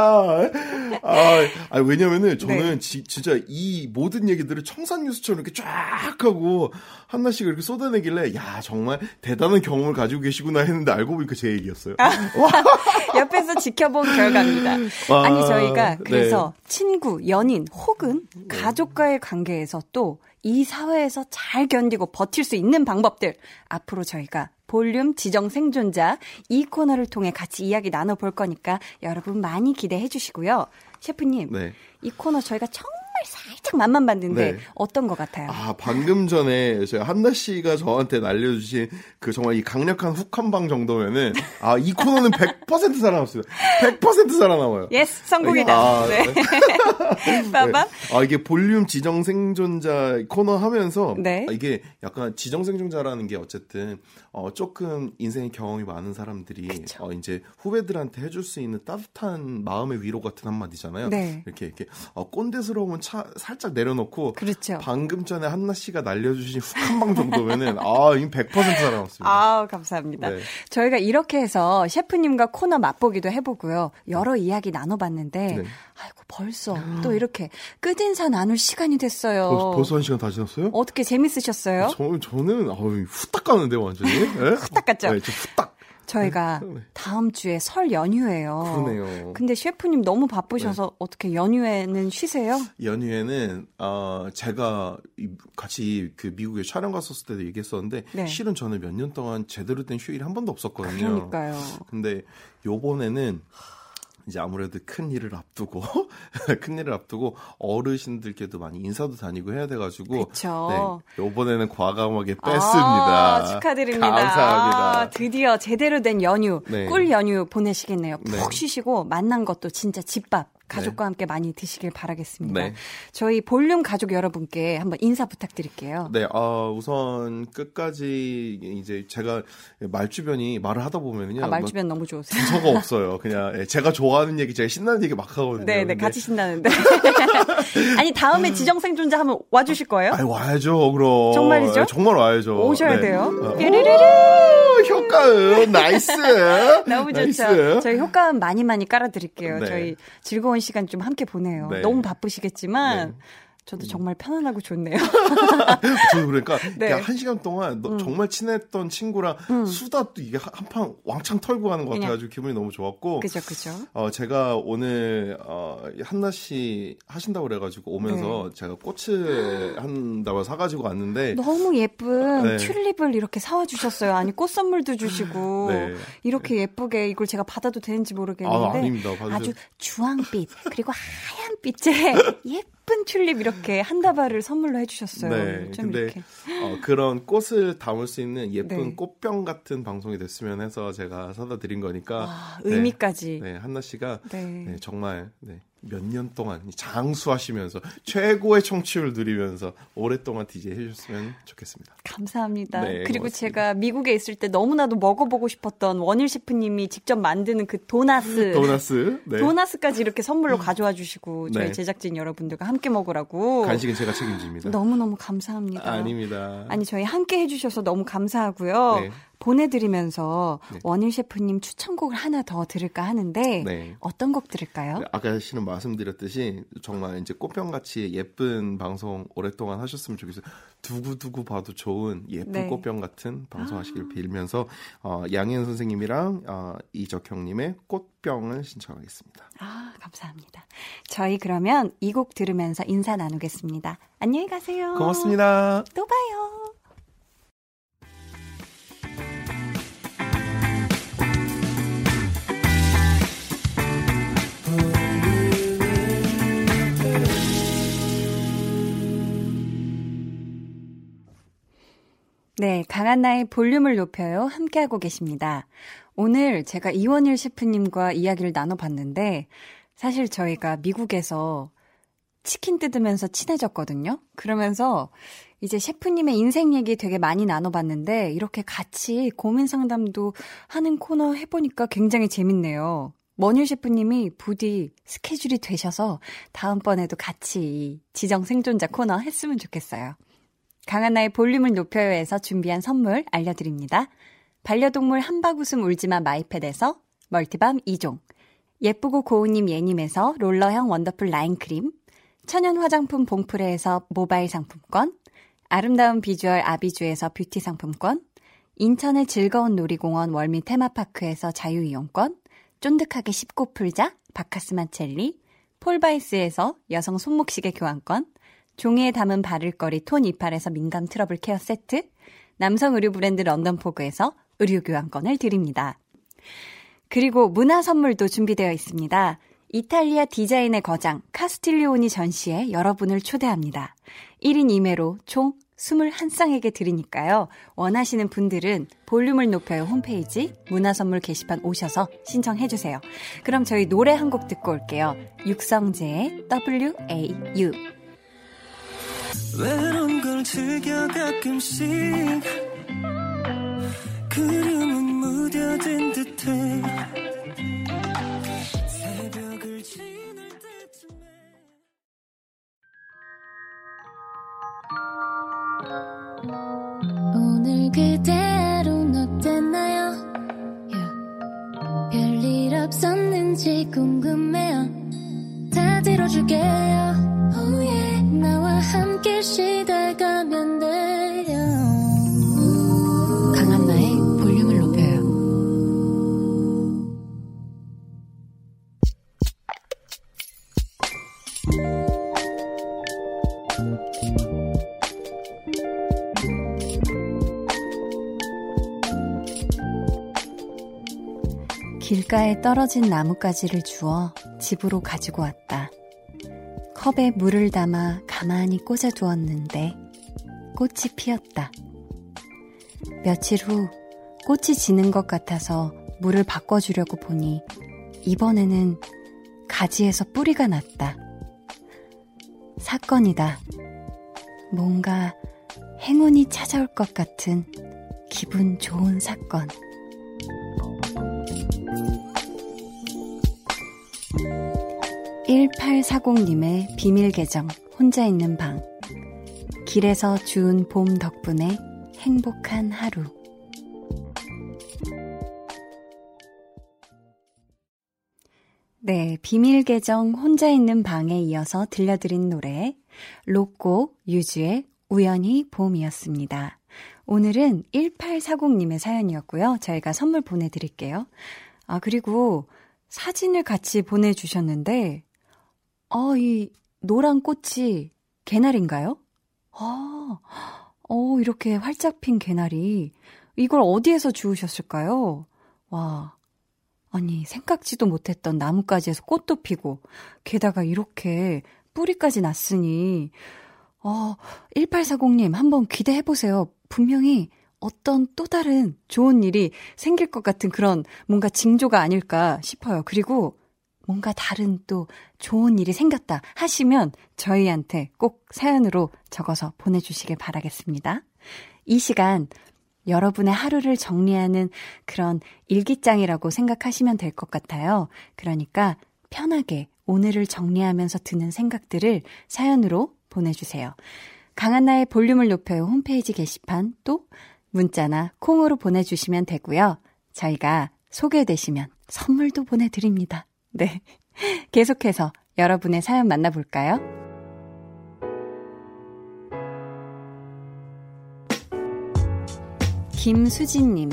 아, 아 왜냐면은 저는 네. 지- 진짜 이 모든 얘기들을 청산 뉴스처럼 이렇게 쫙 하고 하나씩 이렇게 쏟아내길래 야, 정말 대단한 경험을 가지고 계시구나 했는데 알고 보니까 제 얘기였어요. 옆에서 지켜본 결과입니다. 와, 아니 저희가 네. 그래서 친구, 연인 혹은 가족과의 관계에서 또 이 사회에서 잘 견디고 버틸 수 있는 방법들 앞으로 저희가 볼륨 지정 생존자 이 코너를 통해 같이 이야기 나눠볼 거니까 여러분 많이 기대해 주시고요. 셰프님, 네. 이 코너 저희가 정말 살짝 맛만 봤는데 네. 어떤 것 같아요? 아, 방금 전에 제가 한나 씨가 저한테 날려주신 그 정말 이 강력한 훅 한 방 정도면은 아, 이 코너는 100% 살아남습니다. 100% 살아남아요. Yes, 성공이다. 아, 네. 빠밤. 아 이게 볼륨 지정 생존자 코너 하면서 네. 아, 이게 약간 지정 생존자라는 게 어쨌든 어 조금 인생의 경험이 많은 사람들이 어 이제 후배들한테 해줄 수 있는 따뜻한 마음의 위로 같은 한마디잖아요. 네. 이렇게 이렇게 어 꼰대스러움은 차, 살짝 내려놓고 그렇죠. 방금 전에 한나 씨가 날려주신 훅 한 방 정도면은 아 이건 100% 살아남습니다. 아, 감사합니다. 네. 저희가 이렇게 해서 셰프님과 코너 맛보기도 해보고요. 여러 이야기 나눠봤는데, 네. 아이고, 벌써 또 이렇게 끝인사 나눌 시간이 됐어요. 벌써, 벌써 한 시간 다 지났어요? 어떻게 재밌으셨어요? 저, 저는 어우, 후딱 가는데 완전히. 네? 후딱 갔죠? 네, 저 후딱. 저희가 네. 다음 주에 설 연휴예요. 그러네요. 근데 셰프님 너무 바쁘셔서 어떻게 연휴에는 쉬세요? 연휴에는 어 제가 이- 같이 그 미국에 촬영 갔었을 때도 얘기했었는데 네. 실은 저는 몇 년 동안 제대로 된 휴일이 한 번도 없었거든요. 그러니까요. 근데 요번에는 이제 아무래도 큰 일을 앞두고 큰 일을 앞두고 어르신들께도 많이 인사도 다니고 해야 돼가지고 그쵸. 네 요번에는 과감하게 뺐습니다. 아, 축하드립니다. 감사합니다. 아, 드디어 제대로 된 연휴, 네. 꿀 연휴 보내시겠네요. 푹 네. 쉬시고 만난 것도 진짜 집밥. 가족과 함께 많이 드시길 바라겠습니다. 네. 저희 볼륨 가족 여러분께 한번 인사 부탁드릴게요. 네, 어, 우선 끝까지 이제 제가 말주변이 말을 하다 보면은요. 아, 말주변 너무 좋으세요. 저가 없어요. 그냥 예, 제가 좋아하는 얘기, 제가 신나는 얘기 막 하거든요. 네, 네, 같이 신나는데. 아니, 다음에 지정생존자 한번 와주실 거예요? 아이, 와야죠, 그럼. 정말이죠? 예, 정말 와야죠. 오셔야 네. 돼요. 어, 뾰르르르. 오, 효과음, nice. 너무 좋죠. nice. 저희 효과음 많이 많이 깔아드릴게요. 네. 저희 즐거운 시간 좀 함께 보내요. 네. 너무 바쁘시겠지만 네. 저도 정말 편안하고 좋네요. 저도 그러니까 네. 한 시간 동안 너- 정말 친했던 친구랑 수다 또 이게 한 판 왕창 털고 가는 것. 같아가지고 기분이 너무 좋았고. 그죠, 그죠. 어, 제가 오늘, 어, 한나 씨 하신다고 그래가지고 오면서 네. 제가 꽃을 한다고 사가지고 왔는데. 너무 예쁜 네. 튤립을 이렇게 사와 주셨어요. 아니 꽃 선물도 주시고 네. 이렇게 예쁘게 이걸 제가 받아도 되는지 모르겠는데 아, 아닙니다. 받으세요. 아주 주황빛 그리고 하얀 빛의 예쁜 튤립 이렇게 한 다발을 선물로 해주셨어요. 네, 좀 근데 이렇게 어, 그런 꽃을 담을 수 있는 예쁜 네. 꽃병 같은 방송이 됐으면 해서 제가 사다 드린 거니까. 아, 네. 의미까지. 네, 한나 씨가 네. 네, 정말 네, 몇 년 동안 장수하시면서 최고의 청취율 누리면서 오랫동안 DJ 해주셨으면 좋겠습니다. 감사합니다. 네, 그리고 고맙습니다. 제가 미국에 있을 때 너무나도 먹어보고 싶었던 원일 셰프님이 직접 만드는 그 도나스. 도나스. 네. 도나스까지 이렇게 선물로 가져와 주시고 저희 네. 제작진 여러분들과 함께 먹으라고. 간식은 제가 책임집니다. 너무너무 감사합니다. 아닙니다. 아니 저희 함께 해주셔서 너무 감사하고요. 네. 보내드리면서 네. 원일 셰프님 추천곡을 하나 더 들을까 하는데 네. 어떤 곡 들을까요? 네, 아까 씨는 말씀드렸듯이 정말 이제 꽃병같이 예쁜 방송 오랫동안 하셨으면 좋겠어요. 두고두고 봐도 좋은 예쁜 네. 꽃병 같은 방송하시길 빌면서 어, 양현 선생님이랑 어, 이적형님의 꽃병을 신청하겠습니다. 아, 감사합니다. 저희 그러면 이 곡 들으면서 인사 나누겠습니다. 안녕히 가세요. 고맙습니다. 또 봐요. 네, 강한나의 볼륨을 높여요. 함께하고 계십니다. 오늘 제가 이원일 셰프님과 이야기를 나눠봤는데, 사실 저희가 미국에서 치킨 뜯으면서 친해졌거든요. 그러면서 이제 셰프님의 인생 얘기 되게 많이 나눠봤는데, 이렇게 같이 고민 상담도 하는 코너 해보니까 굉장히 재밌네요. 머뉴 셰프님이 부디 스케줄이 되셔서 다음번에도 같이 이 지정 생존자 코너 했으면 좋겠어요. 강한나의 볼륨을 높여요에서 준비한 선물 알려드립니다. 반려동물 한바구음 울지마 마이패드에서 멀티밤 2종, 예쁘고 고운님 예님에서 롤러형 원더풀 라인크림, 천연 화장품 봉프레에서 모바일 상품권, 아름다운 비주얼 아비주에서 뷰티 상품권, 인천의 즐거운 놀이공원 월미 테마파크에서 자유이용권, 쫀득하게 씹고 풀자 바카스마 첼리, 폴바이스에서 여성 손목시계 교환권, 종이에 담은 바를거리 톤 이팔에서 민감 트러블 care 세트, 남성 의류 브랜드 런던포그에서 의류 교환권을 드립니다. 그리고 문화 선물도 준비되어 있습니다. 이탈리아 디자인의 거장 카스틸리오니 전시에 여러분을 초대합니다. 1인 2매로 총 21쌍에게 드리니까요. 원하시는 분들은 볼륨을 높여요 홈페이지 문화선물 게시판 오셔서 신청해주세요. 그럼 저희 노래 한 곡 듣고 올게요. 육성재의 WAU. 외로운 걸 즐겨 가끔씩 그림은 무뎌진 듯해 새벽을 지날 때쯤에 오늘 그대로는 어땠나요? 별일 없었는지 궁금해요. 다 들어줄게요. Oh yeah. 나와 함께 시달가면 돼요. 강한나의 볼륨을 높여요. 길가에 떨어진 나뭇가지를 주워 집으로 가지고 왔다. 컵에 물을 담아 가만히 꽂아두었는데 꽃이 피었다. 며칠 후 꽃이 지는 것 같아서 물을 바꿔주려고 보니 이번에는 가지에서 뿌리가 났다. 사건이다. 뭔가 행운이 찾아올 것 같은 기분 좋은 사건. (1840님의) 비밀 계정 혼자 있는 방 길에서 주운 봄 덕분에 행복한 하루 네, 비밀 계정 혼자 있는 방에 이어서 들려드린 노래 로꼬 유주의 우연히 봄이었습니다. 오늘은 1840님의 사연이었고요. 저희가 선물 보내드릴게요. 아, 그리고 사진을 같이 보내주셨는데, 어, 이 노란 꽃이 개나리인가요? 아, 어, 이렇게 활짝 핀 개나리. 이걸 어디에서 주우셨을까요? 와, 아니, 생각지도 못했던 나뭇가지에서 꽃도 피고, 게다가 이렇게 뿌리까지 났으니, 어, 1840님, 한번 기대해보세요. 분명히 어떤 또 다른 좋은 일이 생길 것 같은 그런 뭔가 징조가 아닐까 싶어요. 그리고 뭔가 다른 또 좋은 일이 생겼다 하시면 저희한테 꼭 사연으로 적어서 보내주시길 바라겠습니다. 이 시간 여러분의 하루를 정리하는 그런 일기장이라고 생각하시면 될 것 같아요. 그러니까 편하게 오늘을 정리하면서 드는 생각들을 사연으로 보내주세요. 강한나의 볼륨을 높여요 홈페이지 게시판 또 문자나 콩으로 보내주시면 되고요. 저희가 소개되시면 선물도 보내드립니다. 네. 계속해서 여러분의 사연 만나볼까요? 김수진님,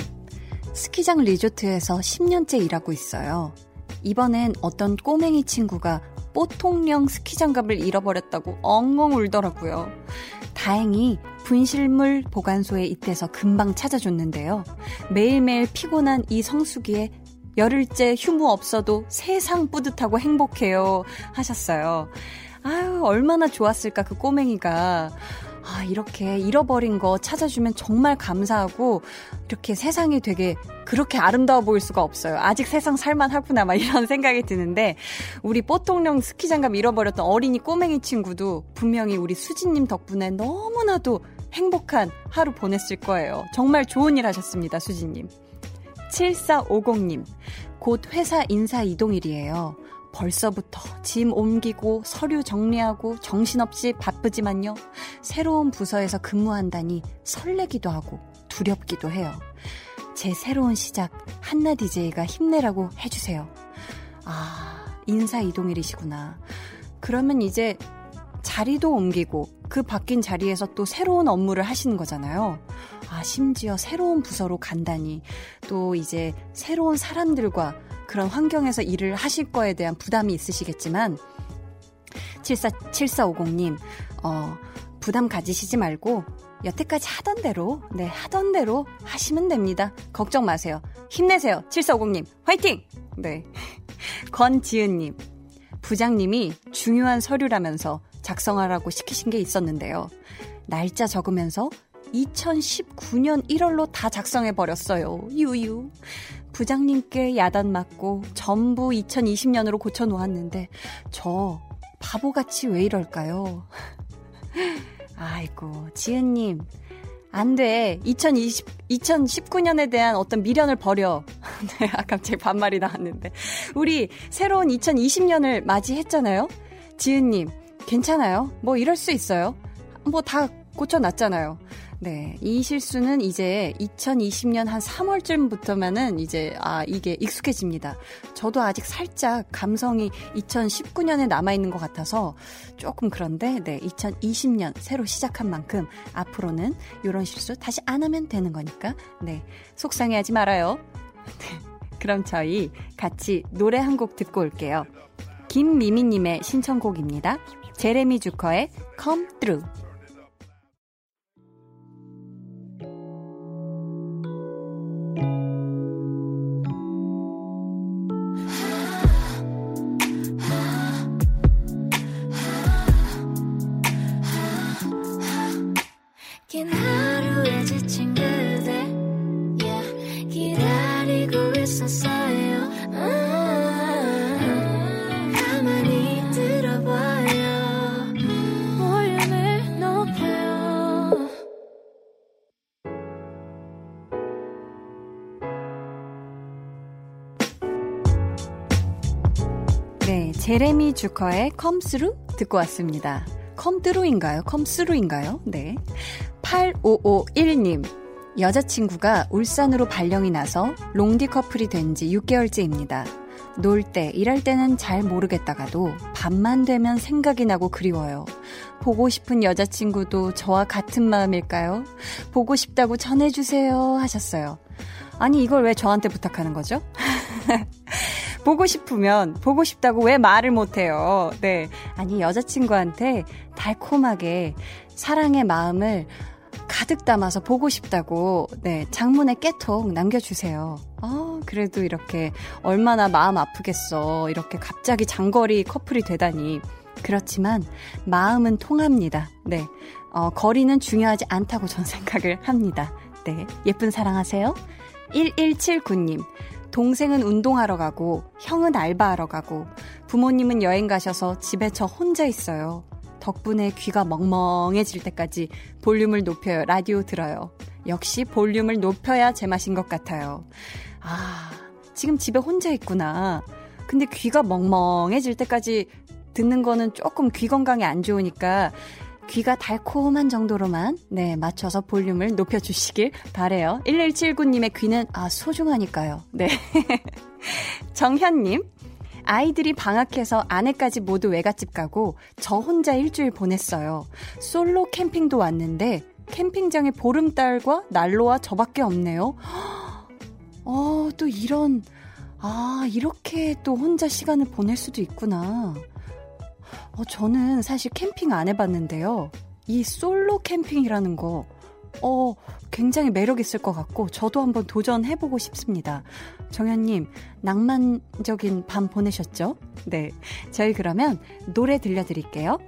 스키장 리조트에서 10년째 일하고 있어요. 이번엔 어떤 꼬맹이 친구가 뽀통령 스키장갑을 잃어버렸다고 엉엉 울더라고요. 다행히 분실물 보관소에 입대서 금방 찾아줬는데요. 매일매일 피곤한 이 성수기에 열흘째 휴무 없어도 세상 뿌듯하고 행복해요. 하셨어요. 아유, 얼마나 좋았을까, 그 꼬맹이가. 아, 이렇게 잃어버린 거 찾아주면 정말 감사하고, 이렇게 세상이 되게 그렇게 아름다워 보일 수가 없어요. 아직 세상 살만하구나, 막 이런 생각이 드는데, 우리 뽀통령 스키장갑 잃어버렸던 어린이 꼬맹이 친구도 분명히 우리 수진님 덕분에 너무나도 행복한 하루 보냈을 거예요. 정말 좋은 일 하셨습니다, 수진님. 7450님, 곧 회사 인사 이동일이에요. 벌써부터 짐 옮기고 서류 정리하고 정신없이 바쁘지만요. 새로운 부서에서 근무한다니 설레기도 하고 두렵기도 해요. 제 새로운 시작, 한나 DJ가 힘내라고 해주세요. 아, 인사 이동일이시구나. 그러면 이제 자리도 옮기고 그 바뀐 자리에서 또 새로운 업무를 하시는 거잖아요. 아, 심지어 새로운 부서로 간다니. 또 이제 새로운 사람들과 그런 환경에서 일을 하실 거에 대한 부담이 있으시겠지만, 74, 7450님, 어, 부담 가지시지 말고, 여태까지 하던 대로, 네, 하던 대로 하시면 됩니다. 걱정 마세요. 힘내세요. 7450님, 화이팅! 네. 권지은님, 부장님이 중요한 서류라면서 작성하라고 시키신 게 있었는데요. 날짜 적으면서 2019년 1월로 다 작성해 버렸어요. 유유. 부장님께 야단 맞고 전부 2020년으로 고쳐 놓았는데 저 바보같이 왜 이럴까요? 아이고, 지은 님. 안 돼. 2020, 2019년에 대한 어떤 미련을 버려. 네, 아, 갑자기 반말이 나왔는데. 우리 새로운 2020년을 맞이했잖아요? 지은님, 괜찮아요? 뭐 이럴 수 있어요. 뭐 다 고쳐놨잖아요. 네. 이 실수는 이제 2020년 한 3월쯤부터면은 이제, 아, 이게 익숙해집니다. 저도 아직 살짝 감성이 2019년에 남아있는 것 같아서 조금 그런데, 네. 2020년 새로 시작한 만큼 앞으로는 이런 실수 다시 안 하면 되는 거니까, 네. 속상해 하지 말아요. 네. 그럼 저희 같이 노래 한 곡 듣고 올게요. 김미미님의 신청곡입니다. 제레미 주커의 Come Through. 긴 하루에 지친 그대 yeah, 기다리고 있었어요 제레미 주커의 컴스루 듣고 왔습니다. 컴드루인가요? 컴스루인가요? 네. 8551님. 여자친구가 울산으로 발령이 나서 롱디 커플이 된 지 6개월째입니다. 놀 때, 일할 때는 잘 모르겠다가도 밤만 되면 생각이 나고 그리워요. 보고 싶은 여자친구도 저와 같은 마음일까요? 보고 싶다고 전해주세요 하셨어요. 아니, 이걸 왜 저한테 부탁하는 거죠? 보고 싶으면 보고 싶다고 왜 말을 못해요. 네. 아니, 여자친구한테 달콤하게 사랑의 마음을 가득 담아서 보고 싶다고, 네, 장문에 깨톡 남겨주세요. 아, 그래도 이렇게 얼마나 마음 아프겠어. 이렇게 갑자기 장거리 커플이 되다니. 그렇지만, 마음은 통합니다. 네. 어, 거리는 중요하지 않다고 전 생각을 합니다. 네. 예쁜 사랑하세요. 1179님. 동생은 운동하러 가고, 형은 알바하러 가고, 부모님은 여행 가셔서 집에 저 혼자 있어요. 덕분에 귀가 멍멍해질 때까지 볼륨을 높여요. 라디오 들어요. 역시 볼륨을 높여야 제맛인 것 같아요. 아, 지금 집에 혼자 있구나. 근데 귀가 멍멍해질 때까지 듣는 거는 조금 귀 건강에 안 좋으니까 귀가 달콤한 정도로만 네 맞춰서 볼륨을 높여주시길 바래요. 1179님의 귀는 아 소중하니까요. 네. 정현님 아이들이 방학해서 아내까지 모두 외갓집 가고 저 혼자 일주일 보냈어요. 솔로 캠핑도 왔는데 캠핑장에 보름달과 난로와 저밖에 없네요. 어, 또 이런, 아, 이렇게 또 혼자 시간을 보낼 수도 있구나. 어, 저는 사실 캠핑 안 해봤는데요. 이 솔로 캠핑이라는 거, 어, 굉장히 매력 있을 것 같고, 저도 한번 도전해보고 싶습니다. 정현님, 낭만적인 밤 보내셨죠? 네. 저희 그러면 노래 들려드릴게요.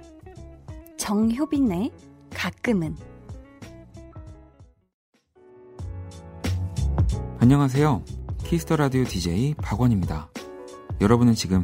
정효빈의 가끔은. 안녕하세요. 키스 더 라디오 DJ 박원입니다. 여러분은 지금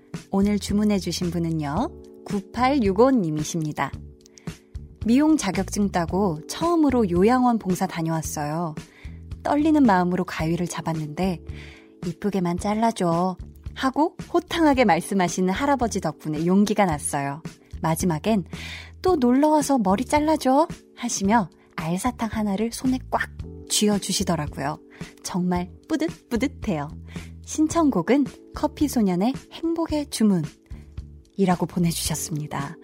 오늘 주문해주신 분은요, 9865님이십니다. 미용 자격증 따고 처음으로 요양원 봉사 다녀왔어요. 떨리는 마음으로 가위를 잡았는데, 이쁘게만 잘라줘. 하고 호탕하게 말씀하시는 할아버지 덕분에 용기가 났어요. 마지막엔 또 놀러와서 머리 잘라줘. 하시며 알사탕 하나를 손에 꽉 쥐어주시더라고요. 정말 뿌듯뿌듯해요. 신청곡은 커피소년의 행복의 주문. 이라고 보내주셨습니다.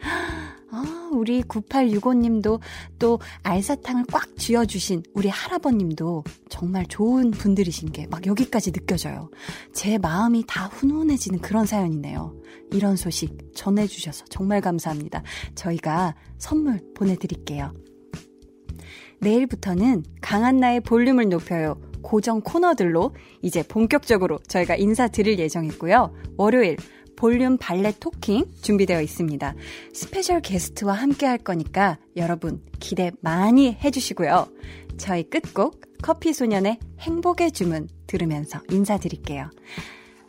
아, 우리 9865님도 또 알사탕을 꽉 쥐어주신 우리 할아버님도 정말 좋은 분들이신 게 막 여기까지 느껴져요. 제 마음이 다 훈훈해지는 그런 사연이네요. 이런 소식 전해주셔서 정말 감사합니다. 저희가 선물 보내드릴게요. 내일부터는 강한나의 볼륨을 높여요. 고정 코너들로 이제 본격적으로 저희가 인사드릴 예정이고요. 월요일 볼륨 발레 토킹 준비되어 있습니다. special guest와 함께 할 거니까 여러분 기대 많이 해주시고요. 저희 끝곡 커피 소년의 행복의 주문 들으면서 인사드릴게요.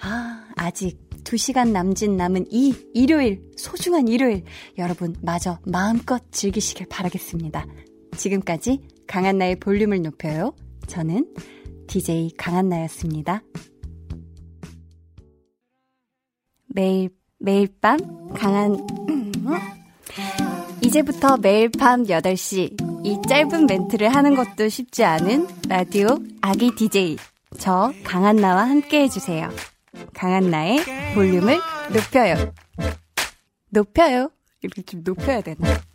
아, 아직 2시간 남짓 남은 이 일요일, 소중한 일요일, 여러분 마저 마음껏 즐기시길 바라겠습니다. 지금까지 강한나의 볼륨을 높여요. 저는 DJ 강한나였습니다. 매일, 매일 밤 강한, 이제부터 매일 밤 8시 이 짧은 멘트를 하는 것도 쉽지 않은 라디오 아기 DJ 저 강한나와 함께 해주세요. 강한나의 볼륨을 높여요. 높여요. 이렇게 좀 높여야 되나?